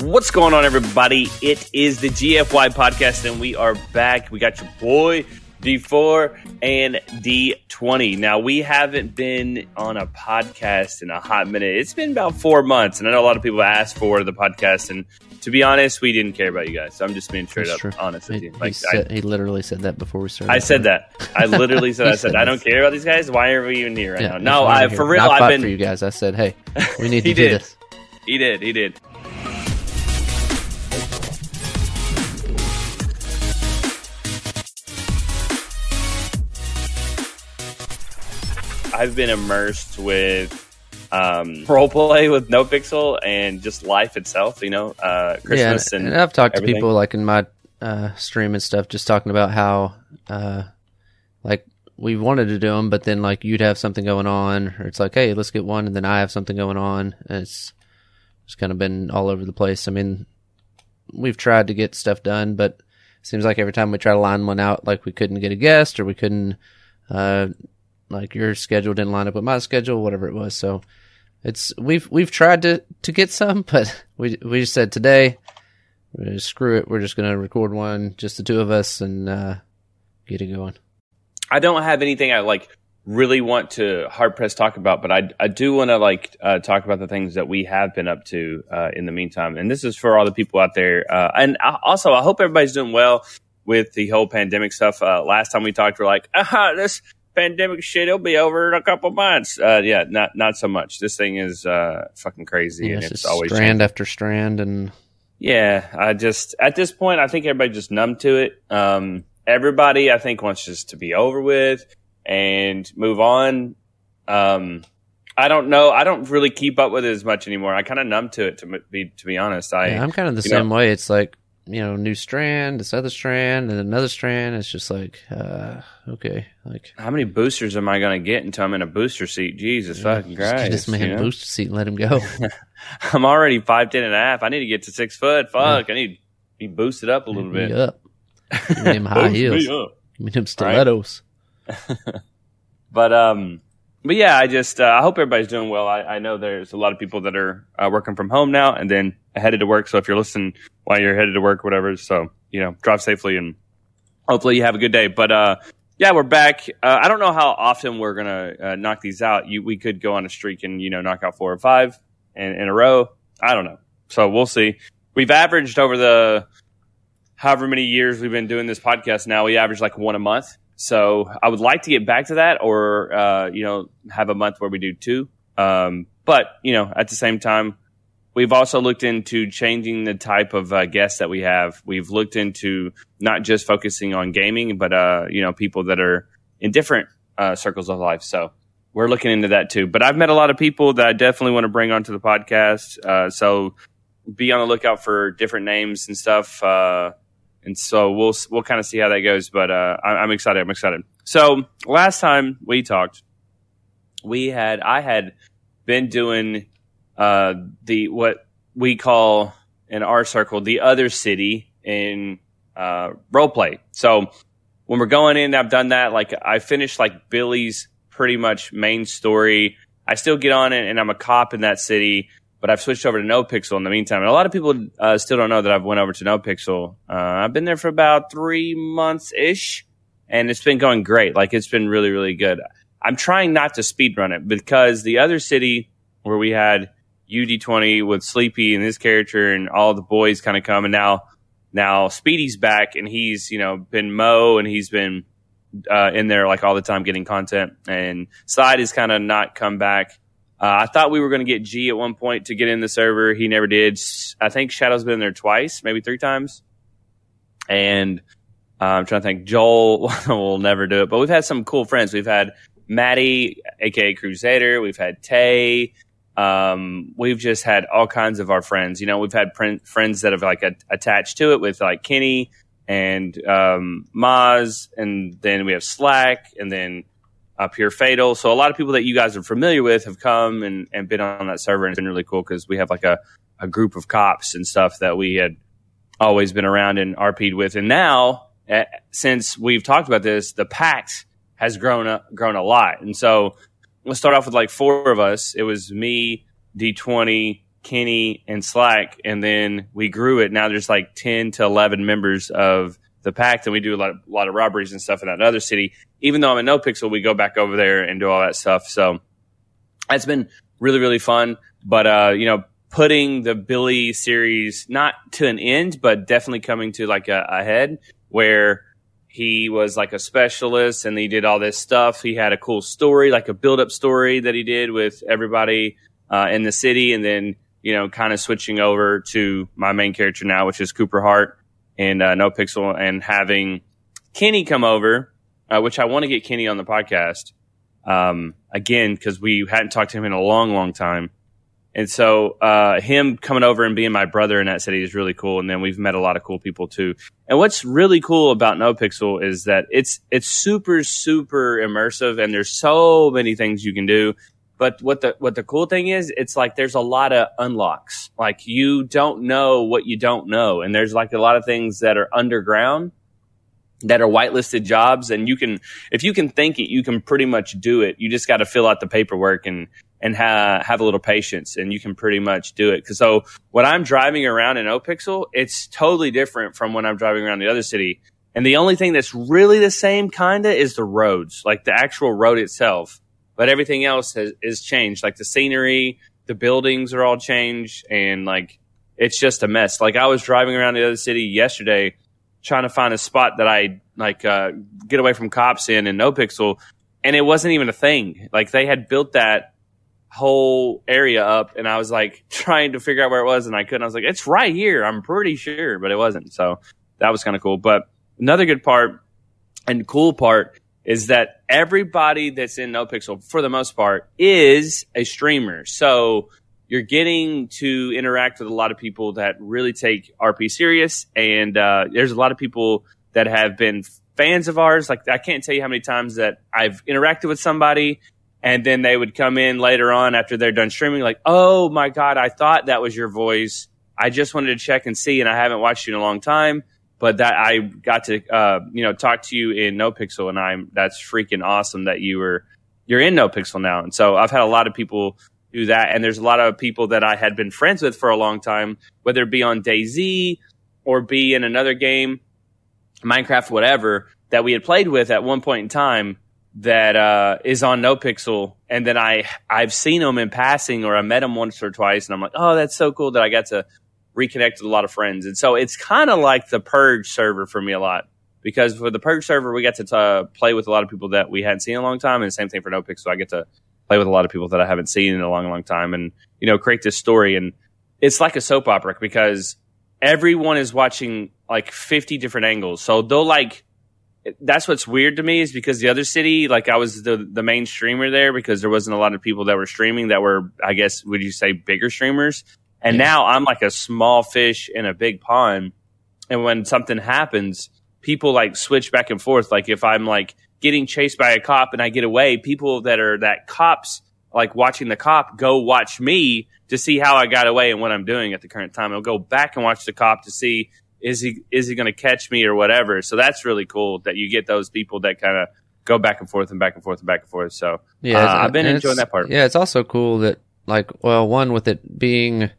What's going on, everybody? It is the GFY podcast, and we are back. We got your boy D4 and D20. Now, we haven't been on a podcast in a hot minute. It's been about four months, and I know a lot of people asked for the podcast. And to be honest, we didn't care about you guys. So I'm just being straight That's up true. honest with He, you. he Like, said, I, he literally said that before we started. I said that. I literally said, I said, said I don't care about these guys. Why are we even here right Yeah, now? No, I for real. Not I've been. for you guys. I said, hey, we need He to do did. this. He did. He did. I've been immersed with um, role play with No Pixel and just life itself. You know, uh, Christmas yeah, and, and, I've talked everything. to people like in my uh, stream and stuff, just talking about how, uh, like, we wanted to do them, but then like you'd have something going on, or it's like, hey, let's get one, and then I have something going on, and it's just kind of been all over the place. I mean, we've tried to get stuff done, but it seems like every time we try to line one out, like we couldn't get a guest, or we couldn't, uh, like your schedule didn't line up with my schedule, whatever it was. So it's we've we've tried to to get some, but we we just said today, screw it, we're just gonna record one, just the two of us, and uh, get it going. I don't have anything I like really want to hard press talk about, but I I do want to like uh, talk about the things that we have been up to uh, in the meantime, and this is for all the people out there. Uh, and I, also, I hope everybody's doing well with the whole pandemic stuff. Uh, last time we talked, we are like, aha, this pandemic shit it'll be over in a couple months. Uh, yeah, not not so much. This thing is uh, fucking crazy, Yeah, and it's it's always strand changing. after strand, and Yeah, I just at this point, I think everybody just numb to it. Um, everybody, I think, wants just to be over with and move on. Um, I don't know. I don't really keep up with it as much anymore. I kind of numb to it to be to be honest. I yeah, I'm kind of the same know- way. It's like you know, new strand, this other strand, and another strand. It's just like, uh, okay, like how many boosters am I going to get until I'm in a booster seat? Jesus fucking just Christ! get this man you know? booster seat and let him go. I'm already five ten and a half. I need to get to six foot. Fuck! I need to be boosted up a little me bit. up. Give me them high me heels. up. Give me them stilettos. But um, but yeah, I just uh, I hope everybody's doing well. I, I know there's a lot of people that are uh, working from home now and then headed to work. So if you're listening while you're headed to work, whatever, so you know, drive safely and hopefully you have a good day. But uh, yeah, we're back. Uh, I don't know how often we're gonna uh, knock these out. You we could go on a streak and you know knock out four or five in, in a row. I don't know. So we'll see. We've averaged over the however many years we've been doing this podcast now, we average like one a month. So I would like to get back to that, or uh, you know, have a month where we do two. Um, but you know, at the same time, we've also looked into changing the type of uh, guests that we have. We've looked into not just focusing on gaming, but uh, you know, people that are in different uh, circles of life. So we're looking into that too. But I've met a lot of people that I definitely want to bring onto the podcast. Uh, so be on the lookout for different names and stuff. Uh, and so we'll we'll kind of see how that goes. But uh, I, I'm excited. I'm excited. So last time we talked, we had I had been doing uh, the what we call in our circle the other city in uh, role play. So when we're going in, I've done that. Like I finished like Billy's pretty much main story. I still get on it, and I'm a cop in that city but I've switched over to No Pixel in the meantime. And a lot of people uh, still don't know that I've went over to No Pixel. Uh, I've been there for about three months ish, and it's been going great. Like it's been really, really good. I'm trying not to speed run it because the other city where we had UD20 with Sleepy and his character and all the boys kind of come, and now now Speedy's back and he's you know been Mo and he's been uh, in there like all the time getting content, and Side has kind of not come back. Uh, I thought we were going to get G at one point to get in the server. He never did. I think Shadow's been there twice, maybe three times. And uh, I'm trying to think. Joel will never do it, but we've had some cool friends. We've had Maddie, aka Crusader. We've had Tay. Um, we've just had all kinds of our friends. You know, we've had prin- friends that have like a- attached to it with like Kenny and um, and then we have Slack, and then uh, Pure Fatal. So a lot of people that you guys are familiar with have come and, and been on that server, and it's been really cool because we have like a, a group of cops and stuff that we had always been around and RP'd with. And now, eh, since we've talked about this, the pact has grown a, grown a lot. And so let's start off with like four of us. It was me, D20, Kenny, and Slack, and then we grew it. Now there's like ten to eleven members of the pact, and we do a lot of, a lot of robberies and stuff in that other city. Even though I'm in No Pixel, we go back over there and do all that stuff. So it's been really really fun. But uh, you know, putting the Billy series not to an end, but definitely coming to like a, a head where he was like a specialist and he did all this stuff. He had a cool story, like a build up story that he did with everybody uh, in the city, and then you know, kind of switching over to my main character now, which is Cooper Hart and uh, No Pixel, and having Kenny come over, uh, which I want to get Kenny on the podcast um, again because we hadn't talked to him in a long, long time. And so uh, him coming over and being my brother in that city is really cool. And then we've met a lot of cool people too. And what's really cool about NoPixel is that it's it's super super immersive, and there's so many things you can do. But what the what the cool thing is, it's like there's a lot of unlocks. Like you don't know what you don't know, and there's like a lot of things that are underground that are whitelisted jobs, and you can if you can think it, you can pretty much do it. You just got to fill out the paperwork and and ha- have a little patience, and you can pretty much do it. Because so when I'm driving around in NoPixel, it's totally different from when I'm driving around the other city. And the only thing that's really the same kinda is the roads, like the actual road itself but everything else has is changed. Like the scenery, the buildings are all changed, and like it's just a mess. Like I was driving around the other city yesterday, trying to find a spot that I like uh, get away from cops in in No Pixel, and it wasn't even a thing. Like they had built that whole area up, and I was like trying to figure out where it was, and I couldn't. I was like, it's right here. I'm pretty sure, but it wasn't. So that was kind of cool. But another good part and cool part is that everybody that's in NoPixel, for the most part, is a streamer. So you're getting to interact with a lot of people that really take RP serious, and uh, there's a lot of people that have been fans of ours. Like I can't tell you how many times that I've interacted with somebody, and then they would come in later on after they're done streaming, like, "Oh my god, I thought that was your voice. I just wanted to check and see, and I haven't watched you in a long time." but that I got to uh, you know talk to you in No Pixel, and I'm that's freaking awesome that you were you're in No Pixel now. And so I've had a lot of people do that, and there's a lot of people that I had been friends with for a long time, whether it be on DayZ or be in another game, Minecraft, whatever that we had played with at one point in time that uh, is on No Pixel, and then I I've seen them in passing or I met them once or twice, and I'm like, oh, that's so cool that I got to reconnect with a lot of friends. And so it's kind of like the Purge server for me a lot because for the Purge server, we got to uh, play with a lot of people that we hadn't seen in a long time. And the same thing for NoPix. So I get to play with a lot of people that I haven't seen in a long, long time and, you know, create this story. And it's like a soap opera because everyone is watching like 50 different angles. So they'll like, that's what's weird to me is because the other city, like I was the the main streamer there because there wasn't a lot of people that were streaming that were, I guess, would you say bigger streamers? And yeah. now I'm like a small fish in a big pond. And when something happens, people like switch back and forth. Like if I'm like getting chased by a cop and I get away, people that are that cops like watching the cop go watch me to see how I got away and what I'm doing at the current time. I'll go back and watch the cop to see is he is he going to catch me or whatever. So that's really cool that you get those people that kind of go back and forth and back and forth and back and forth. So yeah, uh, I've been enjoying that part. Yeah, it's also cool that like well, one with it being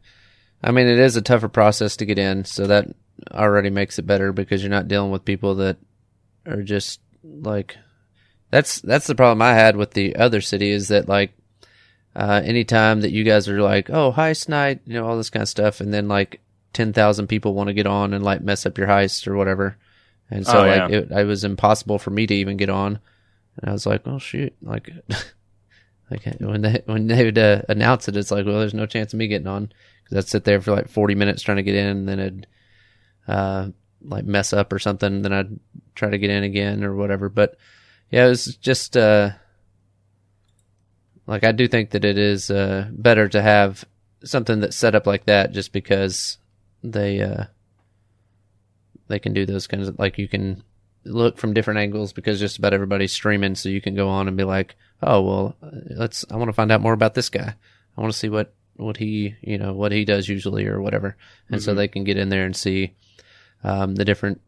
I mean, it is a tougher process to get in, so that already makes it better because you're not dealing with people that are just like that's that's the problem I had with the other city is that like uh anytime that you guys are like, oh heist night, you know, all this kind of stuff, and then like ten thousand people want to get on and like mess up your heist or whatever. And so oh, yeah. like it, it was impossible for me to even get on. And I was like, oh shoot, like like when they when they would uh, announce it, it's like, well, there's no chance of me getting on because I'd sit there for like 40 minutes trying to get in, and then it'd uh, like mess up or something. Then I'd try to get in again or whatever. But yeah, it was just uh, like I do think that it is uh, better to have something that's set up like that, just because they uh, they can do those kinds of like you can look from different angles because just about everybody's streaming, so you can go on and be like, oh well, let's I want to find out more about this guy. I want to see what what he you know what he does usually or whatever, and mm-hmm. so they can get in there and see um, the different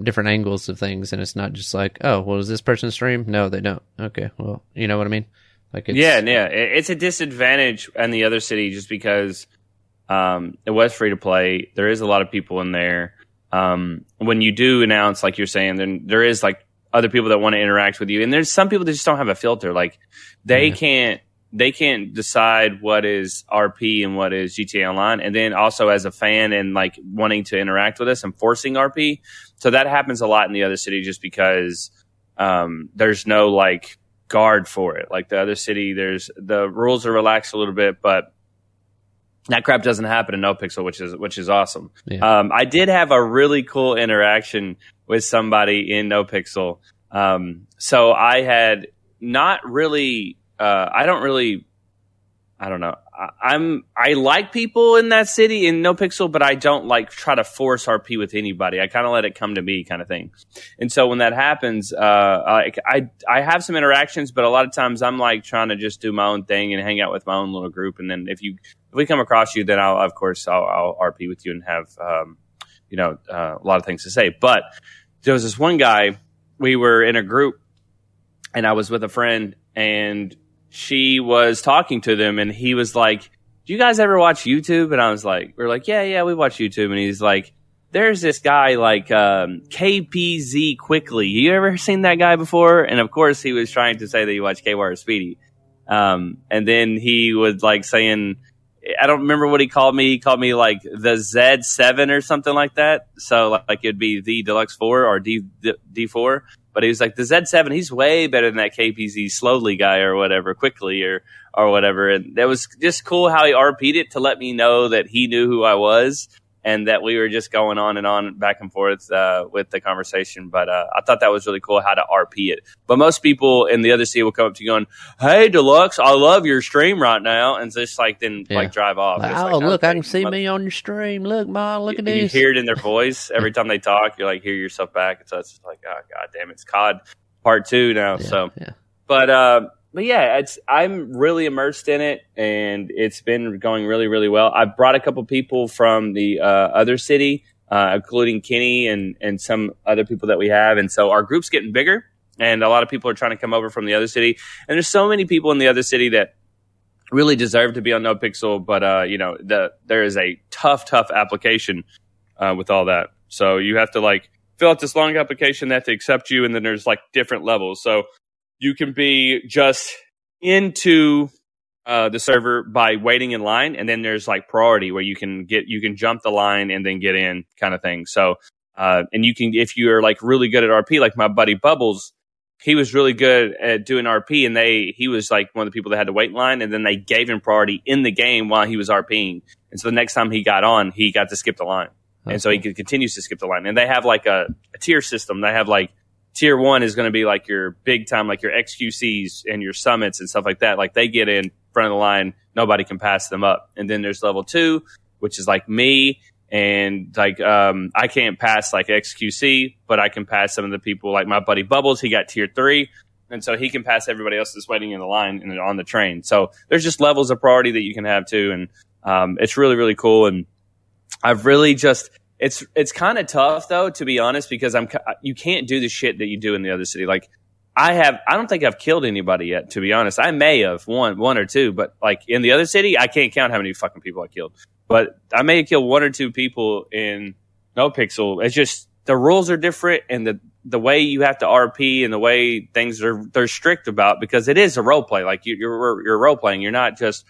different angles of things, and it's not just like oh well does this person stream? No, they don't. Okay, well you know what I mean. Like yeah, yeah, it's a disadvantage in the other city just because Um, it was free to play. There is a lot of people in there. Um, when you do announce, like you're saying, then there is like other people that want to interact with you, and there's some people that just don't have a filter. Like they Yeah. can't they can't decide what is RP and what is GTA Online, and then also as a fan and like wanting to interact with us and forcing RP. So that happens a lot in the other city, just because um, there's no like guard for it. Like the other city, there's the rules are relaxed a little bit, but that crap doesn't happen in No Pixel, which is which is awesome. Yeah. Um, I did have a really cool interaction with somebody in No Pixel. Um, so I had not really, uh, I don't really, I don't know. I, I'm I like people in that city in No Pixel, but I don't like try to force RP with anybody. I kind of let it come to me, kind of thing. And so when that happens, uh, I, I I have some interactions, but a lot of times I'm like trying to just do my own thing and hang out with my own little group. And then if you if we come across you, then I'll of course I'll, I'll RP with you and have um, you know uh, a lot of things to say. But there was this one guy. We were in a group, and I was with a friend, and she was talking to them, and he was like, "Do you guys ever watch YouTube?" And I was like, "We're like, yeah, yeah, we watch YouTube." And he's like, "There's this guy like um, KPZ Quickly. You ever seen that guy before?" And of course, he was trying to say that he watched KYR Speedy. Um, and then he was like saying, I don't remember what he called me. He called me like the Z7 or something like that. So like it'd be the Deluxe 4 or D, D4. But he was like the Z7. He's way better than that KPZ slowly guy or whatever, quickly or or whatever. And that was just cool how he RP'd it to let me know that he knew who I was and that we were just going on and on back and forth uh, with the conversation. But uh, I thought that was really cool how to RP it. But most people in the other city will come up to you going, "Hey, Deluxe, I love your stream right now," and just like then Yeah. like drive off. Like, oh, like, look, I can see mother- me on your stream. Look, ma, look at you, you hear it in their voice every time they talk. You're like, hear yourself back. So it's just like, oh god damn, it's COD part two now. Yeah, So, yeah. but uh, but yeah, it's I'm really immersed in it, and it's been going really really well. I've brought a couple people from the uh, other city, uh, including Kenny and and some other people that we have, and so our group's getting bigger. And a lot of people are trying to come over from the other city, and there's so many people in the other city that really deserve to be on No Pixel, but uh, you know, the there is a tough, tough application uh, with all that. So you have to like fill out this long application. They have to accept you, and then there's like different levels. So you can be just into uh, the server by waiting in line, and then there's like priority where you can get you can jump the line and then get in, kind of thing. So uh, and you can if you're like really good at RP, like my buddy Bubbles. He was really good at doing RP, and they he was like one of the people that had to wait in line, and then they gave him priority in the game while he was RPing. And so the next time he got on, he got to skip the line and so he could, continues to skip the line. And they have like a, a tier system. They have like tier one is going to be like your big time, like your XQCs and your summits and stuff like that. Like they get in front of the line, nobody can pass them up. And then there's level two, which is like me. And like, um, I can't pass like XQC, but I can pass some of the people like my buddy Bubbles. He got tier three. And so he can pass everybody else that's waiting in the line and on the train. So there's just levels of priority that you can have too. And, um, it's really, really cool. And, I've really just it's it's kind of tough though to be honest because I'm you can't do the shit that you do in the other city. Like I have I don't think I've killed anybody yet to be honest. I may have one one or two, but like in the other city I can't count how many fucking people I killed. But I may have killed one or two people in No Pixel. It's just the rules are different and the the way you have to RP and the way things are they're strict about because it is a role play. Like you, you're you're role playing. You're not just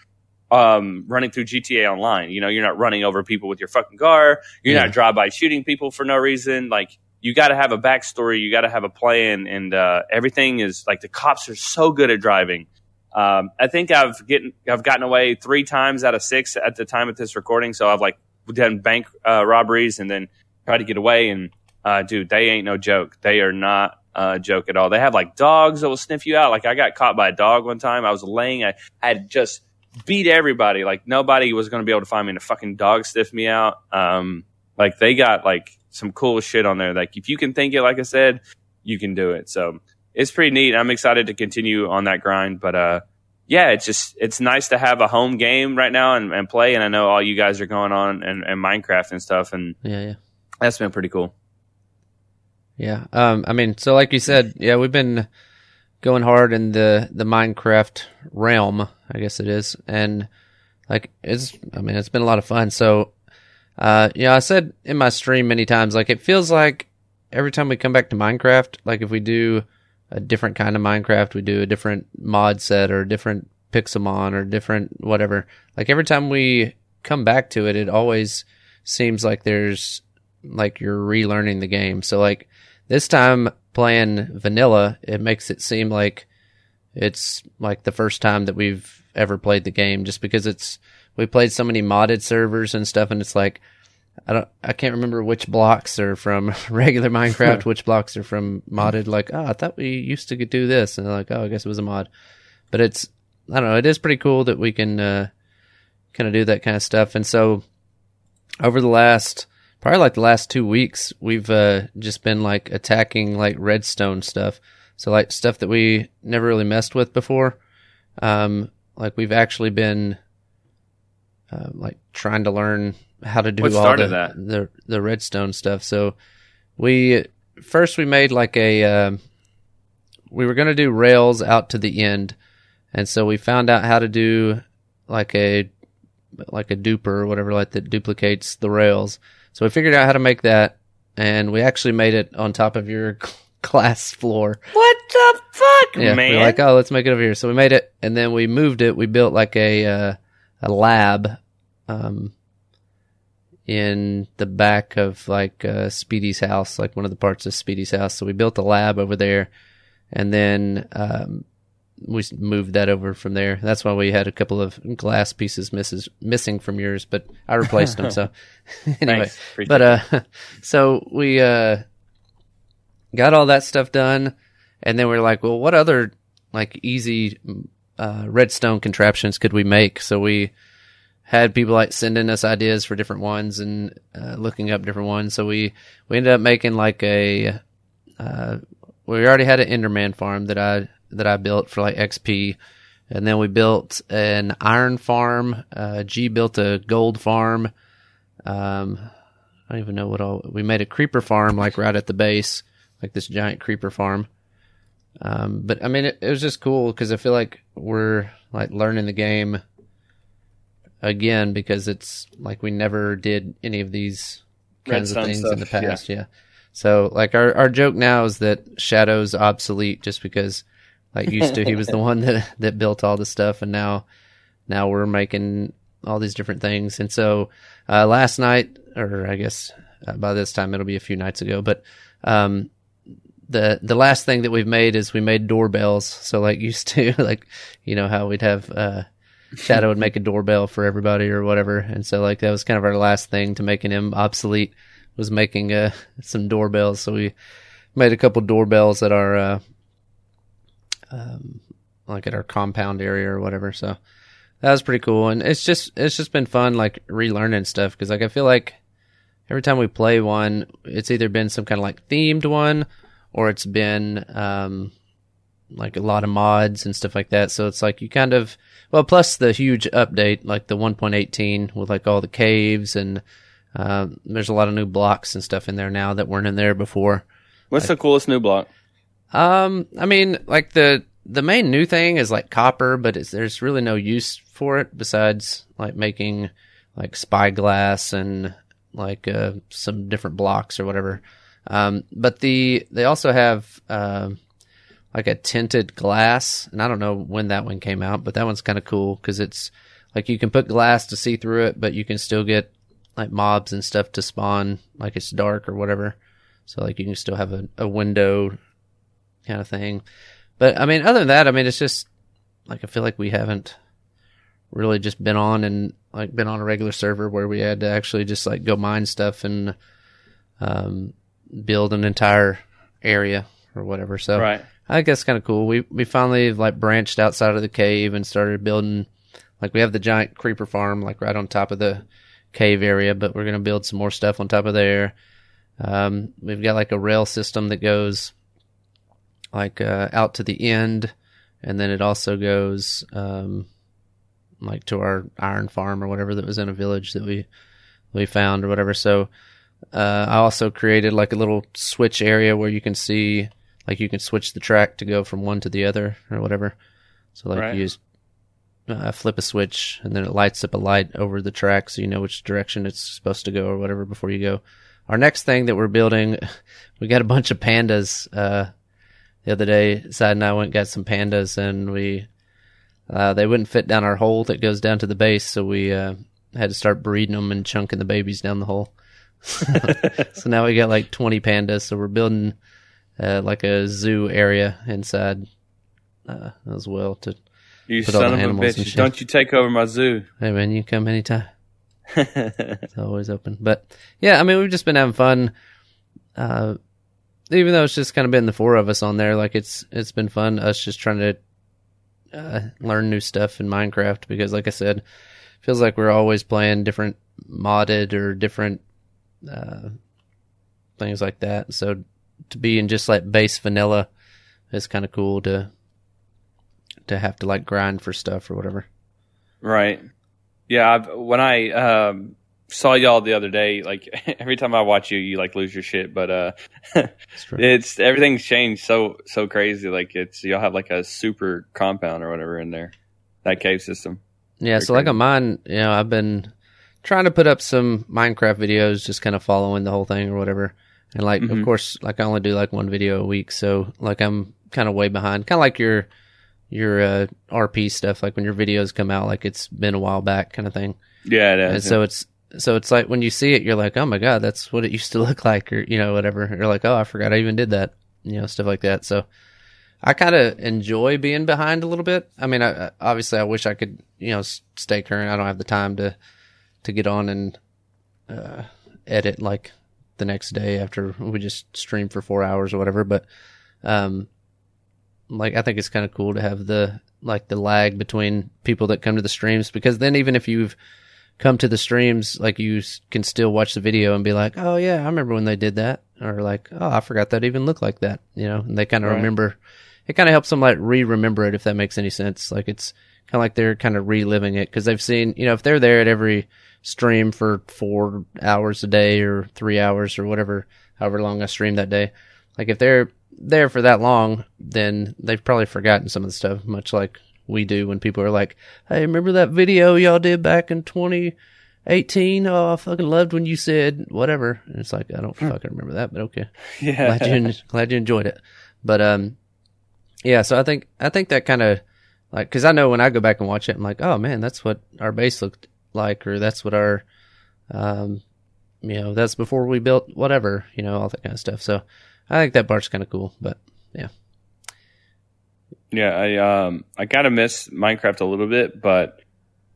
um, running through GTA Online. You know, you're not running over people with your fucking car. You're Yeah. not drive by shooting people for no reason. Like you got to have a backstory. You got to have a plan, and uh, everything is like the cops are so good at driving. Um, I think I've getting I've gotten away three times out of six at the time of this recording. So I've like done bank uh, robberies and then tried to get away. And uh, dude, they ain't no joke. They are not a joke at all. They have like dogs that will sniff you out. Like I got caught by a dog one time. I was laying. I had just beat everybody. Like nobody was going to be able to find me, and a fucking dog sniffed me out. Um, like they got like some cool shit on there. Like if you can think it, like I said, you can do it. So it's pretty neat. I'm excited to continue on that grind. But uh, yeah, it's just it's nice to have a home game right now and, and play. And I know all you guys are going on and, and Minecraft and stuff, and Yeah, yeah. that's been pretty cool. Yeah. Um, I mean, so like you said, yeah, we've been going hard in the, the Minecraft realm, I guess it is. And like it's I mean it's been a lot of fun. So uh know, I said in my stream many times like it feels like every time we come back to Minecraft, like if we do a different kind of Minecraft, we do a different mod set or a different Pixelmon or different whatever. Like every time we come back to it, it always seems like there's like you're relearning the game. So like this time playing vanilla, it makes it seem like it's like the first time that we've ever played the game just because it's we played so many modded servers and stuff and it's like I don't I can't remember which blocks are from regular Minecraft, which blocks are from modded like, oh, I thought we used to do this and like, oh, I guess it was a mod. But it's I don't know, it is pretty cool that we can uh kind of do that kind of stuff. And so over the last probably like the last two weeks, we've uh, just been like attacking like redstone stuff. So like stuff that we never really messed with before. Um, like we've actually been uh, like trying to learn how to do What all the, that? the the redstone stuff. So we first we made like a um we were gonna do rails out to the end, and so we found out how to do like a like a duper or whatever like that duplicates the rails. So we figured out how to make that, and we actually made it on top of your class floor. What the fuck, Yeah, we man? were like, oh, let's make it over here. So we made it, and then we moved it. We built like a uh, a lab, um, in the back of like uh, Speedy's house, like one of the parts of Speedy's house. So we built a lab over there, and then um, we s- moved that over from there. That's why we had a couple of glass pieces misses, missing from yours, but I replaced them. So anyway, Thanks. But uh, so we uh got all that stuff done, and then we are like, well, what other like easy uh, redstone contraptions could we make? So we had people like sending us ideas for different ones and uh, looking up different ones. So we we ended up making like a uh, we already had an Enderman farm that I that I built for like XP. And then we built an iron farm. Uh, G built a gold farm. Um, I don't even know what all. We made a creeper farm like right at the base, like this giant creeper farm. Um, but I mean, it, it was just cool because I feel like we're like learning the game again because it's like we never did any of these kinds Redstone of things in the stuff, yeah. past. Yeah. So like our our joke now is that Shadow's obsolete just because like used to he was the one that that built all the stuff and now now we're making all these different things and so uh, last night or I guess uh, by this time it'll be a few nights ago but um the the last thing that we've made is we made doorbells. So like used to like you know how we'd have uh Shadow would make a doorbell for everybody or whatever. And so like that was kind of our last thing to making him obsolete was making uh some doorbells. So we made a couple doorbells at our uh um like at our compound area or whatever. So that was pretty cool. And it's just it's just been fun like relearning stuff. Because like i feel like every time we play one it's either been some kind of like themed one or it's been um like a lot of mods and stuff like that so it's like you kind of well plus the huge update like the 1.18 with like all the caves and uh, there's a lot of new blocks and stuff in there now that weren't in there before What's the coolest new block? um, I mean, like the the main new thing is like copper, but it's, there's really no use for it besides like making like spyglass and like uh, some different blocks or whatever. Um, but the they also have um like a tinted glass, and I don't know when that one came out, but that one's kind of cool because it's like you can put glass to see through it, but you can still get like mobs and stuff to spawn like it's dark or whatever. So like you can still have a, a window kind of thing. But I mean, other than that, I mean, it's just like I feel like we haven't really just been on and like been on a regular server where we had to actually just like go mine stuff and um, build an entire area or whatever. So Right. I think that's kind of cool. We we finally like branched outside of the cave and started building. Like we have the giant creeper farm like right on top of the cave area, but we're gonna build some more stuff on top of there. Um, we've got like a rail system that goes like uh, out to the end, and then it also goes um, like to our iron farm or whatever that was in a village that we we found or whatever. So uh, I also created like a little switch area where you can see like you can switch the track to go from one to the other or whatever. So like Right. you just uh, flip a switch and then it lights up a light over the track so you know which direction it's supposed to go or whatever before you go. Our next thing that we're building, we got a bunch of pandas. Uh, the other day, Side and I went and got some pandas and we, uh, they wouldn't fit down our hole that goes down to the base. So we, uh, had to start breeding them and chunking the babies down the hole. so now we got like 20 pandas. So we're building, uh, like a zoo area inside, uh, as well to, You Put all son the of a bitch! Don't you take over my zoo? hey man, you come anytime. It's always open. But yeah, I mean, we've just been having fun. Uh, even though it's just kind of been the four of us on there, like it's it's been fun. Us just trying to uh, learn new stuff in Minecraft because, like I said, feels like we're always playing different modded or different uh, things like that. So to be in just like base vanilla is kind of cool to to have to like grind for stuff or whatever. Right. Yeah. I've, when I um, saw y'all the other day, like every time I watch you, you like lose your shit. But uh, It's everything's changed so so crazy. Like it's y'all have like a super compound or whatever in there, that cave system. Yeah, Pretty so like crazy. on mine, you know, I've been trying to put up some Minecraft videos, just kind of following the whole thing or whatever. And like, Mhm. of course, like I only do like one video a week, so like I'm kind of way behind. Kind of like your your uh, RP stuff, like when your videos come out, like it's been a while back, kind of thing. Yeah, it And is. so it's so it's like when you see it, you're like, oh my god, that's what it used to look like, or you know, whatever. You're like, oh, I forgot I even did that, you know, stuff like that. So I kind of enjoy being behind a little bit. I mean, I- obviously, I wish I could, you know, stay current. I don't have the time to to get on and uh, edit like the next day after we just stream for four hours or whatever. But um, like I think it's kind of cool to have the like the lag between people that come to the streams because then even if you've come to the streams, like you can still watch the video and be like, oh yeah, I remember when they did that, or like, oh, I forgot that even looked like that, you know. And they kind of Right. remember. It kind of helps them like re-remember it if that makes any sense. Like it's kind of like they're kind of reliving it because they've seen, you know, if they're there at every stream for four hours a day or three hours or whatever, however long I stream that day, like if they're there for that long, then they've probably forgotten some of the stuff, much like we do when people are like, "Hey, remember that video y'all did back in 2018? Oh, I fucking loved when you said whatever." And it's like, I don't fucking remember that, but okay. yeah. Glad you glad you enjoyed it. But um, yeah. So I think I think that kind of like because I know when I go back and watch it, I'm like, oh man, that's what our base looked like, or that's what our um, you know, that's before we built whatever, you know, all that kind of stuff. So I think that part's kind of cool. But Yeah, Yeah, I um I gotta miss Minecraft a little bit, but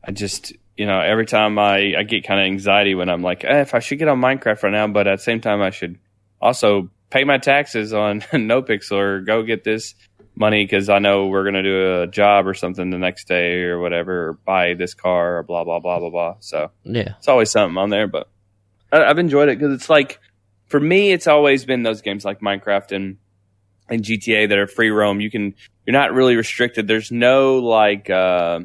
I just you know every time I I get kind of anxiety when I'm like, eh, if I should get on Minecraft right now, but at the same time I should also pay my taxes on NoPixel or go get this money because I know we're gonna do a job or something the next day or whatever, or buy this car or blah blah blah blah blah. So yeah, it's always something on there, but I, I've enjoyed it because it's like for me, it's always been those games like Minecraft and and GTA that are free roam. You can you're not really restricted. There's no like uh,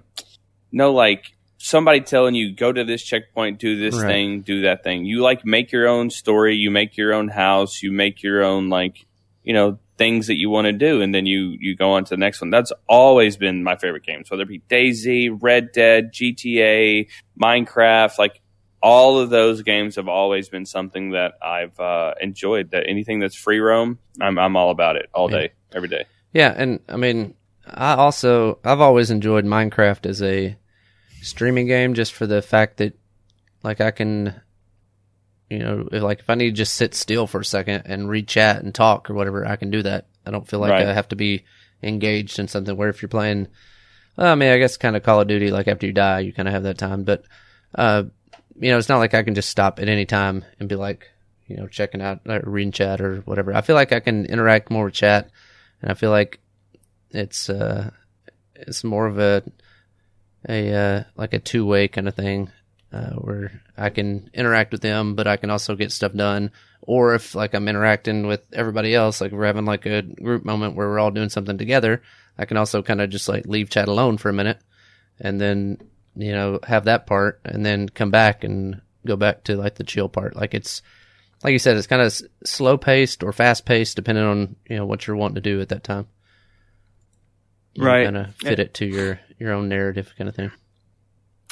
no like somebody telling you go to this checkpoint, do this Right. thing, do that thing. You like make your own story. You make your own house. You make your own like you know things that you want to do, and then you you go on to the next one. That's always been my favorite games, whether it be DayZ, Red Dead, GTA, Minecraft, like all of those games have always been something that I've uh, enjoyed. That anything that's free roam, I'm I'm all about it all day, every day. yeah, and I mean, I also I've always enjoyed Minecraft as a streaming game just for the fact that like I can you know if, like if I need to just sit still for a second and read chat and talk or whatever I can do that. I don't feel like Right. I have to be engaged in something where if you're playing well, I mean I guess kind of Call of Duty like after you die you kind of have that time but uh you know it's not like I can just stop at any time and be like you know checking out or reading chat or whatever. I feel like I can interact more with chat and I feel like it's uh it's more of a a uh, like a two way kind of thing uh, where I can interact with them, but I can also get stuff done. Or if like I'm interacting with everybody else, like we're having like a group moment where we're all doing something together, I can also kind of just like leave chat alone for a minute, and then you know have that part, and then come back and go back to like the chill part. Like it's like you said, it's kind of s- slow paced or fast paced depending on you know what you're wanting to do at that time. Right. kind of fit it to your your own narrative kind of thing.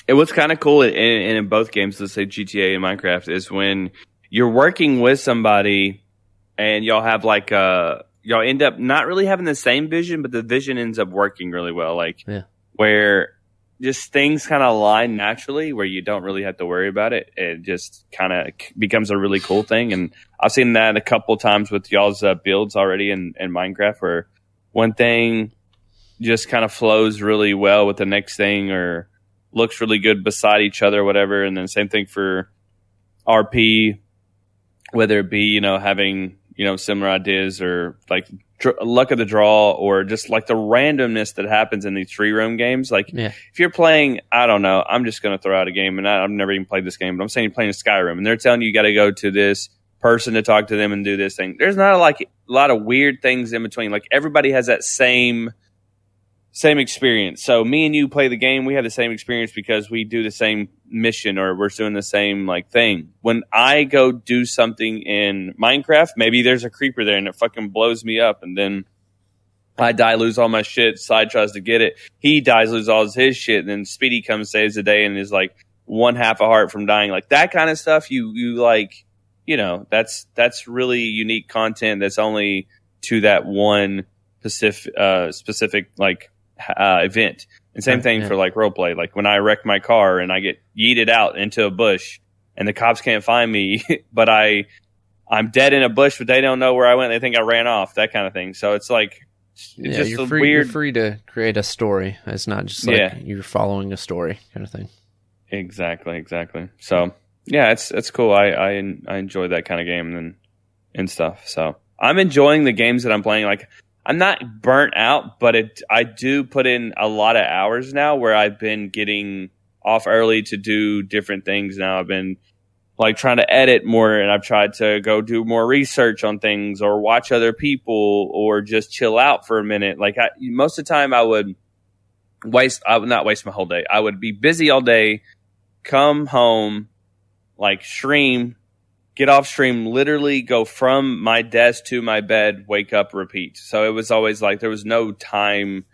And what's kind of cool in, in, in both games, let's say GTA and Minecraft, is when you're working with somebody and y'all have like uh y'all end up not really having the same vision, but the vision ends up working really well. Like Yeah. where just things kind of align naturally, where you don't really have to worry about it. It just kind of becomes a really cool thing. And I've seen that a couple times with y'all's uh, builds already in, in Minecraft, where one thing just kind of flows really well with the next thing, or looks really good beside each other, whatever. And then same thing for RP, whether it be you know having you know similar ideas or like dr- luck of the draw or just like the randomness that happens in these free roam games. Like Yeah. if you're playing, I don't know, I'm just going to throw out a game, and I, I've never even played this game, but I'm saying you're playing a Skyrim, and they're telling you you got to go to this person to talk to them and do this thing. There's not like a lot of weird things in between. Like everybody has that same same experience. So me and you play the game, we have the same experience because we do the same mission or we're doing the same like thing. When I go do something in Minecraft, maybe there's a creeper there and it fucking blows me up and then I die, lose all my shit. Side tries to get it. He dies, lose all his shit. And then Speedy comes, saves the day, and is like one half a heart from dying. Like that kind of stuff. You you like, you know, that's that's really unique content. That's only to that one specific uh, specific like uh, event. And same thing yeah. for like role play. Like when I wreck my car and I get yeeted out into a bush, and the cops can't find me, but I I'm dead in a bush, but they don't know where I went. They think I ran off. That kind of thing. So it's like it's yeah, just you're free. weird You're free to create a story. It's not just like Yeah. you're following a story kind of thing. Exactly, exactly. So yeah, it's it's cool. I I I enjoy that kind of game and and stuff. So I'm enjoying the games that I'm playing. Like I'm not burnt out, but it I do put in a lot of hours now where I've been getting off early to do different things. Now I've been like trying to edit more and I've tried to go do more research on things or watch other people or just chill out for a minute. Like I, most of the time I would waste, I would not waste my whole day. I would be busy all day, come home, like stream, get off stream, literally go from my desk to my bed, wake up, repeat. So it was always like there was no time.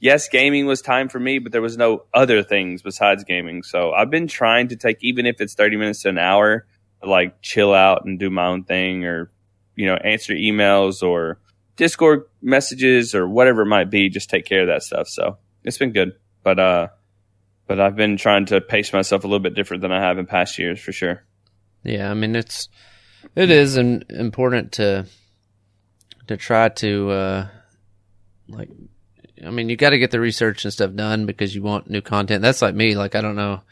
Yes, gaming was time for me, but there was no other things besides gaming. So I've been trying to take, even if it's 30 minutes to an hour, like chill out and do my own thing or, you know, answer emails or Discord messages or whatever it might be. Just take care of that stuff. So it's been good. But, uh, but I've been trying to pace myself a little bit different than I have in past years for sure. Yeah, I mean it's it is im- important to to try to uh like I mean you got to get the research and stuff done because you want new content. That's like me, like I don't know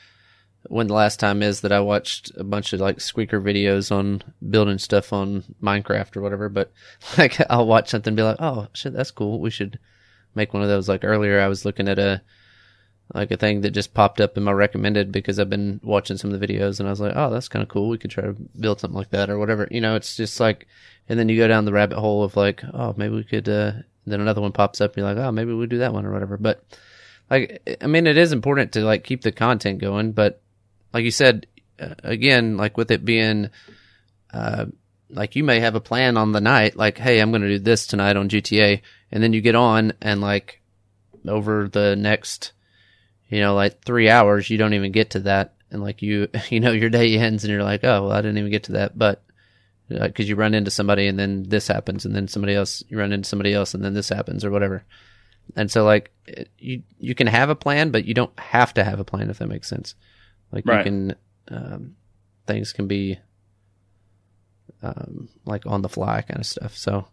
when the last time is that I watched a bunch of like squeaker videos on building stuff on Minecraft or whatever, but like I'll watch something and be like, "Oh, shit, that's cool. We should make one of those." Like earlier I was looking at a like a thing that just popped up in my recommended because I've been watching some of the videos and I was like, oh, that's kind of cool. We could try to build something like that or whatever. You know, it's just like, and then you go down the rabbit hole of like, oh, maybe we could, uh, then another one pops up and you're like, oh, maybe we do that one or whatever. But like, I mean, it is important to like keep the content going, but like you said, uh, again, like with it being, uh, like you may have a plan on the night, like, hey, I'm going to do this tonight on GTA. And then you get on and like over the next, you know, like three hours, you don't even get to that. And like you, you know, your day ends and you're like, oh, well, I didn't even get to that. But because you run into somebody and then this happens and then somebody else, you run into somebody else and then this happens or whatever. And so like it- you, you can have a plan, but you don't have to have a plan if that makes sense. Like you can, um, things can be, um, like on the fly kind of stuff. So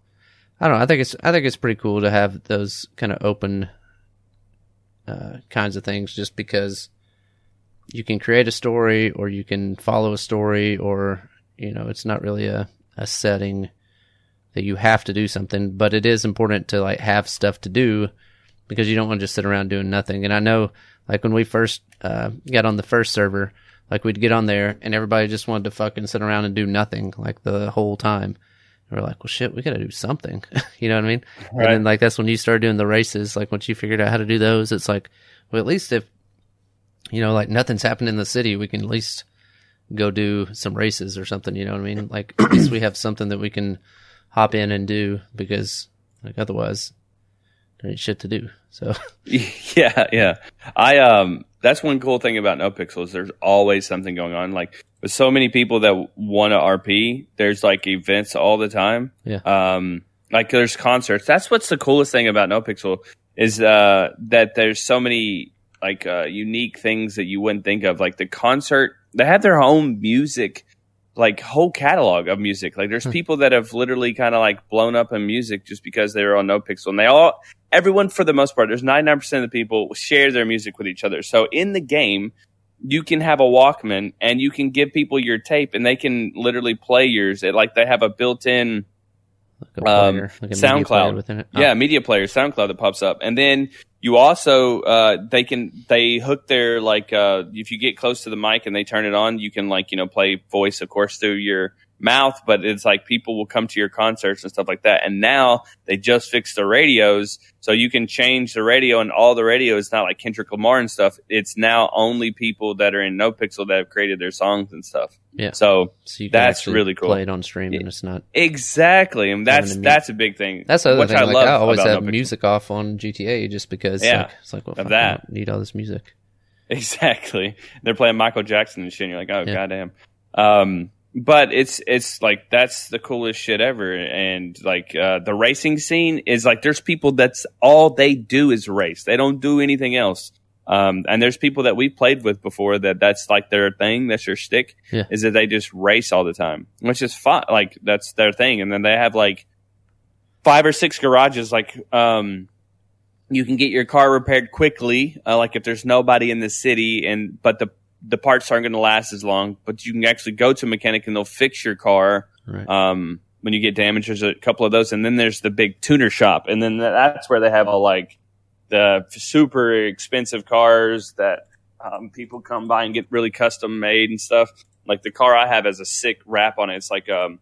I don't know. I think it's, I think it's pretty cool to have those kind of open, uh, kinds of things just because you can create a story or you can follow a story or you know it's not really a, a setting that you have to do something but it is important to like have stuff to do because you don't want to just sit around doing nothing. And i know like when we first uh, got on the first server like we'd get on there and everybody just wanted to fucking sit around and do nothing like the whole time and we're like well shit we gotta do something you know what i mean Right. and then like that's when you started doing the races. Like once you figured out how to do those, it's like, well, at least if you know, like nothing's happened in the city, we can at least go do some races or something. You know what I mean? Like at least we have something that we can hop in and do because like otherwise, there ain't shit to do. So yeah, yeah. I um that's one cool thing about No Pixels. There's always something going on. Like with so many people that want to RP, there's like events all the time. Yeah. Um, like there's concerts. That's what's the coolest thing about No Pixel is uh that there's so many like uh unique things that you wouldn't think of. Like the concert, they have their own music like whole catalog of music. Like there's Hmm. people that have literally kind of like blown up in music just because they were on NoPixel, and they all, everyone for the most part, there's 99 percent of the people share their music with each other. So in the game, you can have a Walkman and you can give people your tape, and they can literally play yours. It, like they have a built-in like Um, like a media SoundCloud. within it. Oh, yeah, media player, SoundCloud that pops up, and then you also uh, they can they hook their like uh, if you get close to the mic and they turn it on, you can like you know play voice of course through your mouth, but it's like people will come to your concerts and stuff like that. And now they just fixed the radios, so you can change the radio, and all the radio is not like Kendrick Lamar and stuff. It's now only people that are in NoPixel that have created their songs and stuff. Yeah. So So That's really cool. Play it on stream, and it's not. exactly, and that's that's a big thing. That's the other which thing. I like love I always have No Pixel. music off on GTA just because. Yeah, like, it's like well, of that. need all this music. Exactly. They're playing Michael Jackson and shit. And you're like, oh Yeah. goddamn. Um, but it's it's like that's the coolest shit ever. And like uh, the racing scene is like there's people that's all they do is race. They don't do anything else. Um, and there's people that we've played with before that that's like their thing. That's their stick. Yeah. Is that they just race all the time, which is fun. Like that's their thing. And then they have like five or six garages. Like um, you can get your car repaired quickly. Uh, like if there's nobody in the city, and but the the parts aren't going to last as long. But you can actually go to a mechanic and they'll fix your car Right. um, when you get damaged. There's a couple of those, and then there's the big tuner shop, and then that's where they have all like the super expensive cars that um, people come by and get really custom made and stuff. Like the car I have has a sick wrap on it. It's like um,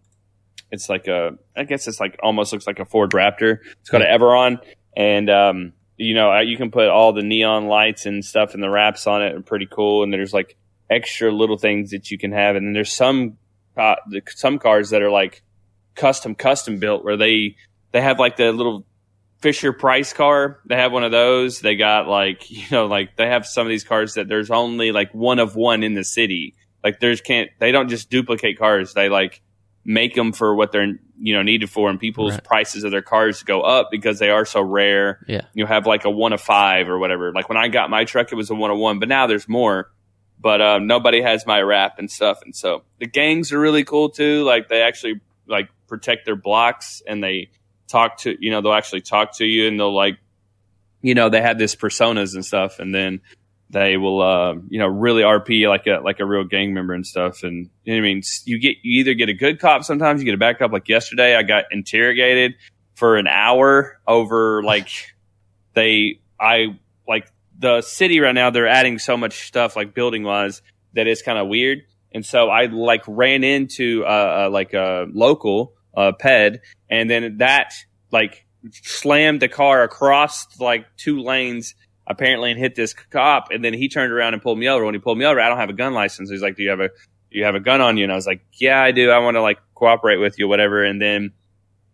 it's like a I guess it's like almost looks like a Ford Raptor. It's got an Everon, and um, you know you can put all the neon lights and stuff and the wraps on it are pretty cool. And there's like extra little things that you can have, and there's some uh, some cars that are like custom custom built where they they have like the little Fisher Price car. They have one of those. They got like you know like they have some of these cars that there's only like one of one in the city. Like there's can't they don't just duplicate cars. They like make them for what they're you know needed for, and people's Right. prices of their cars go up because they are so rare. Yeah. you have like a one of five or whatever. Like when I got my truck, it was a one of one, but now there's more. But um, nobody has my wrap and stuff, and so the gangs are really cool too. Like they actually like protect their blocks and they talk to you know they'll actually talk to you and they'll like you know they have this personas and stuff and then they will uh you know really rp like a like a real gang member and stuff. And you know i mean you get you either get a good cop sometimes you get a bad cop. Like yesterday i got interrogated for an hour over like they i like the city right now they're adding so much stuff like building wise that it's kind of weird. And so i like ran into uh, uh like a local uh ped and then that like slammed the car across like two lanes apparently and hit this cop and then he turned around and pulled me over when he pulled me over i don't have a gun license he's like do you have a you have a gun on you and i was like yeah i do i want to like cooperate with you whatever and then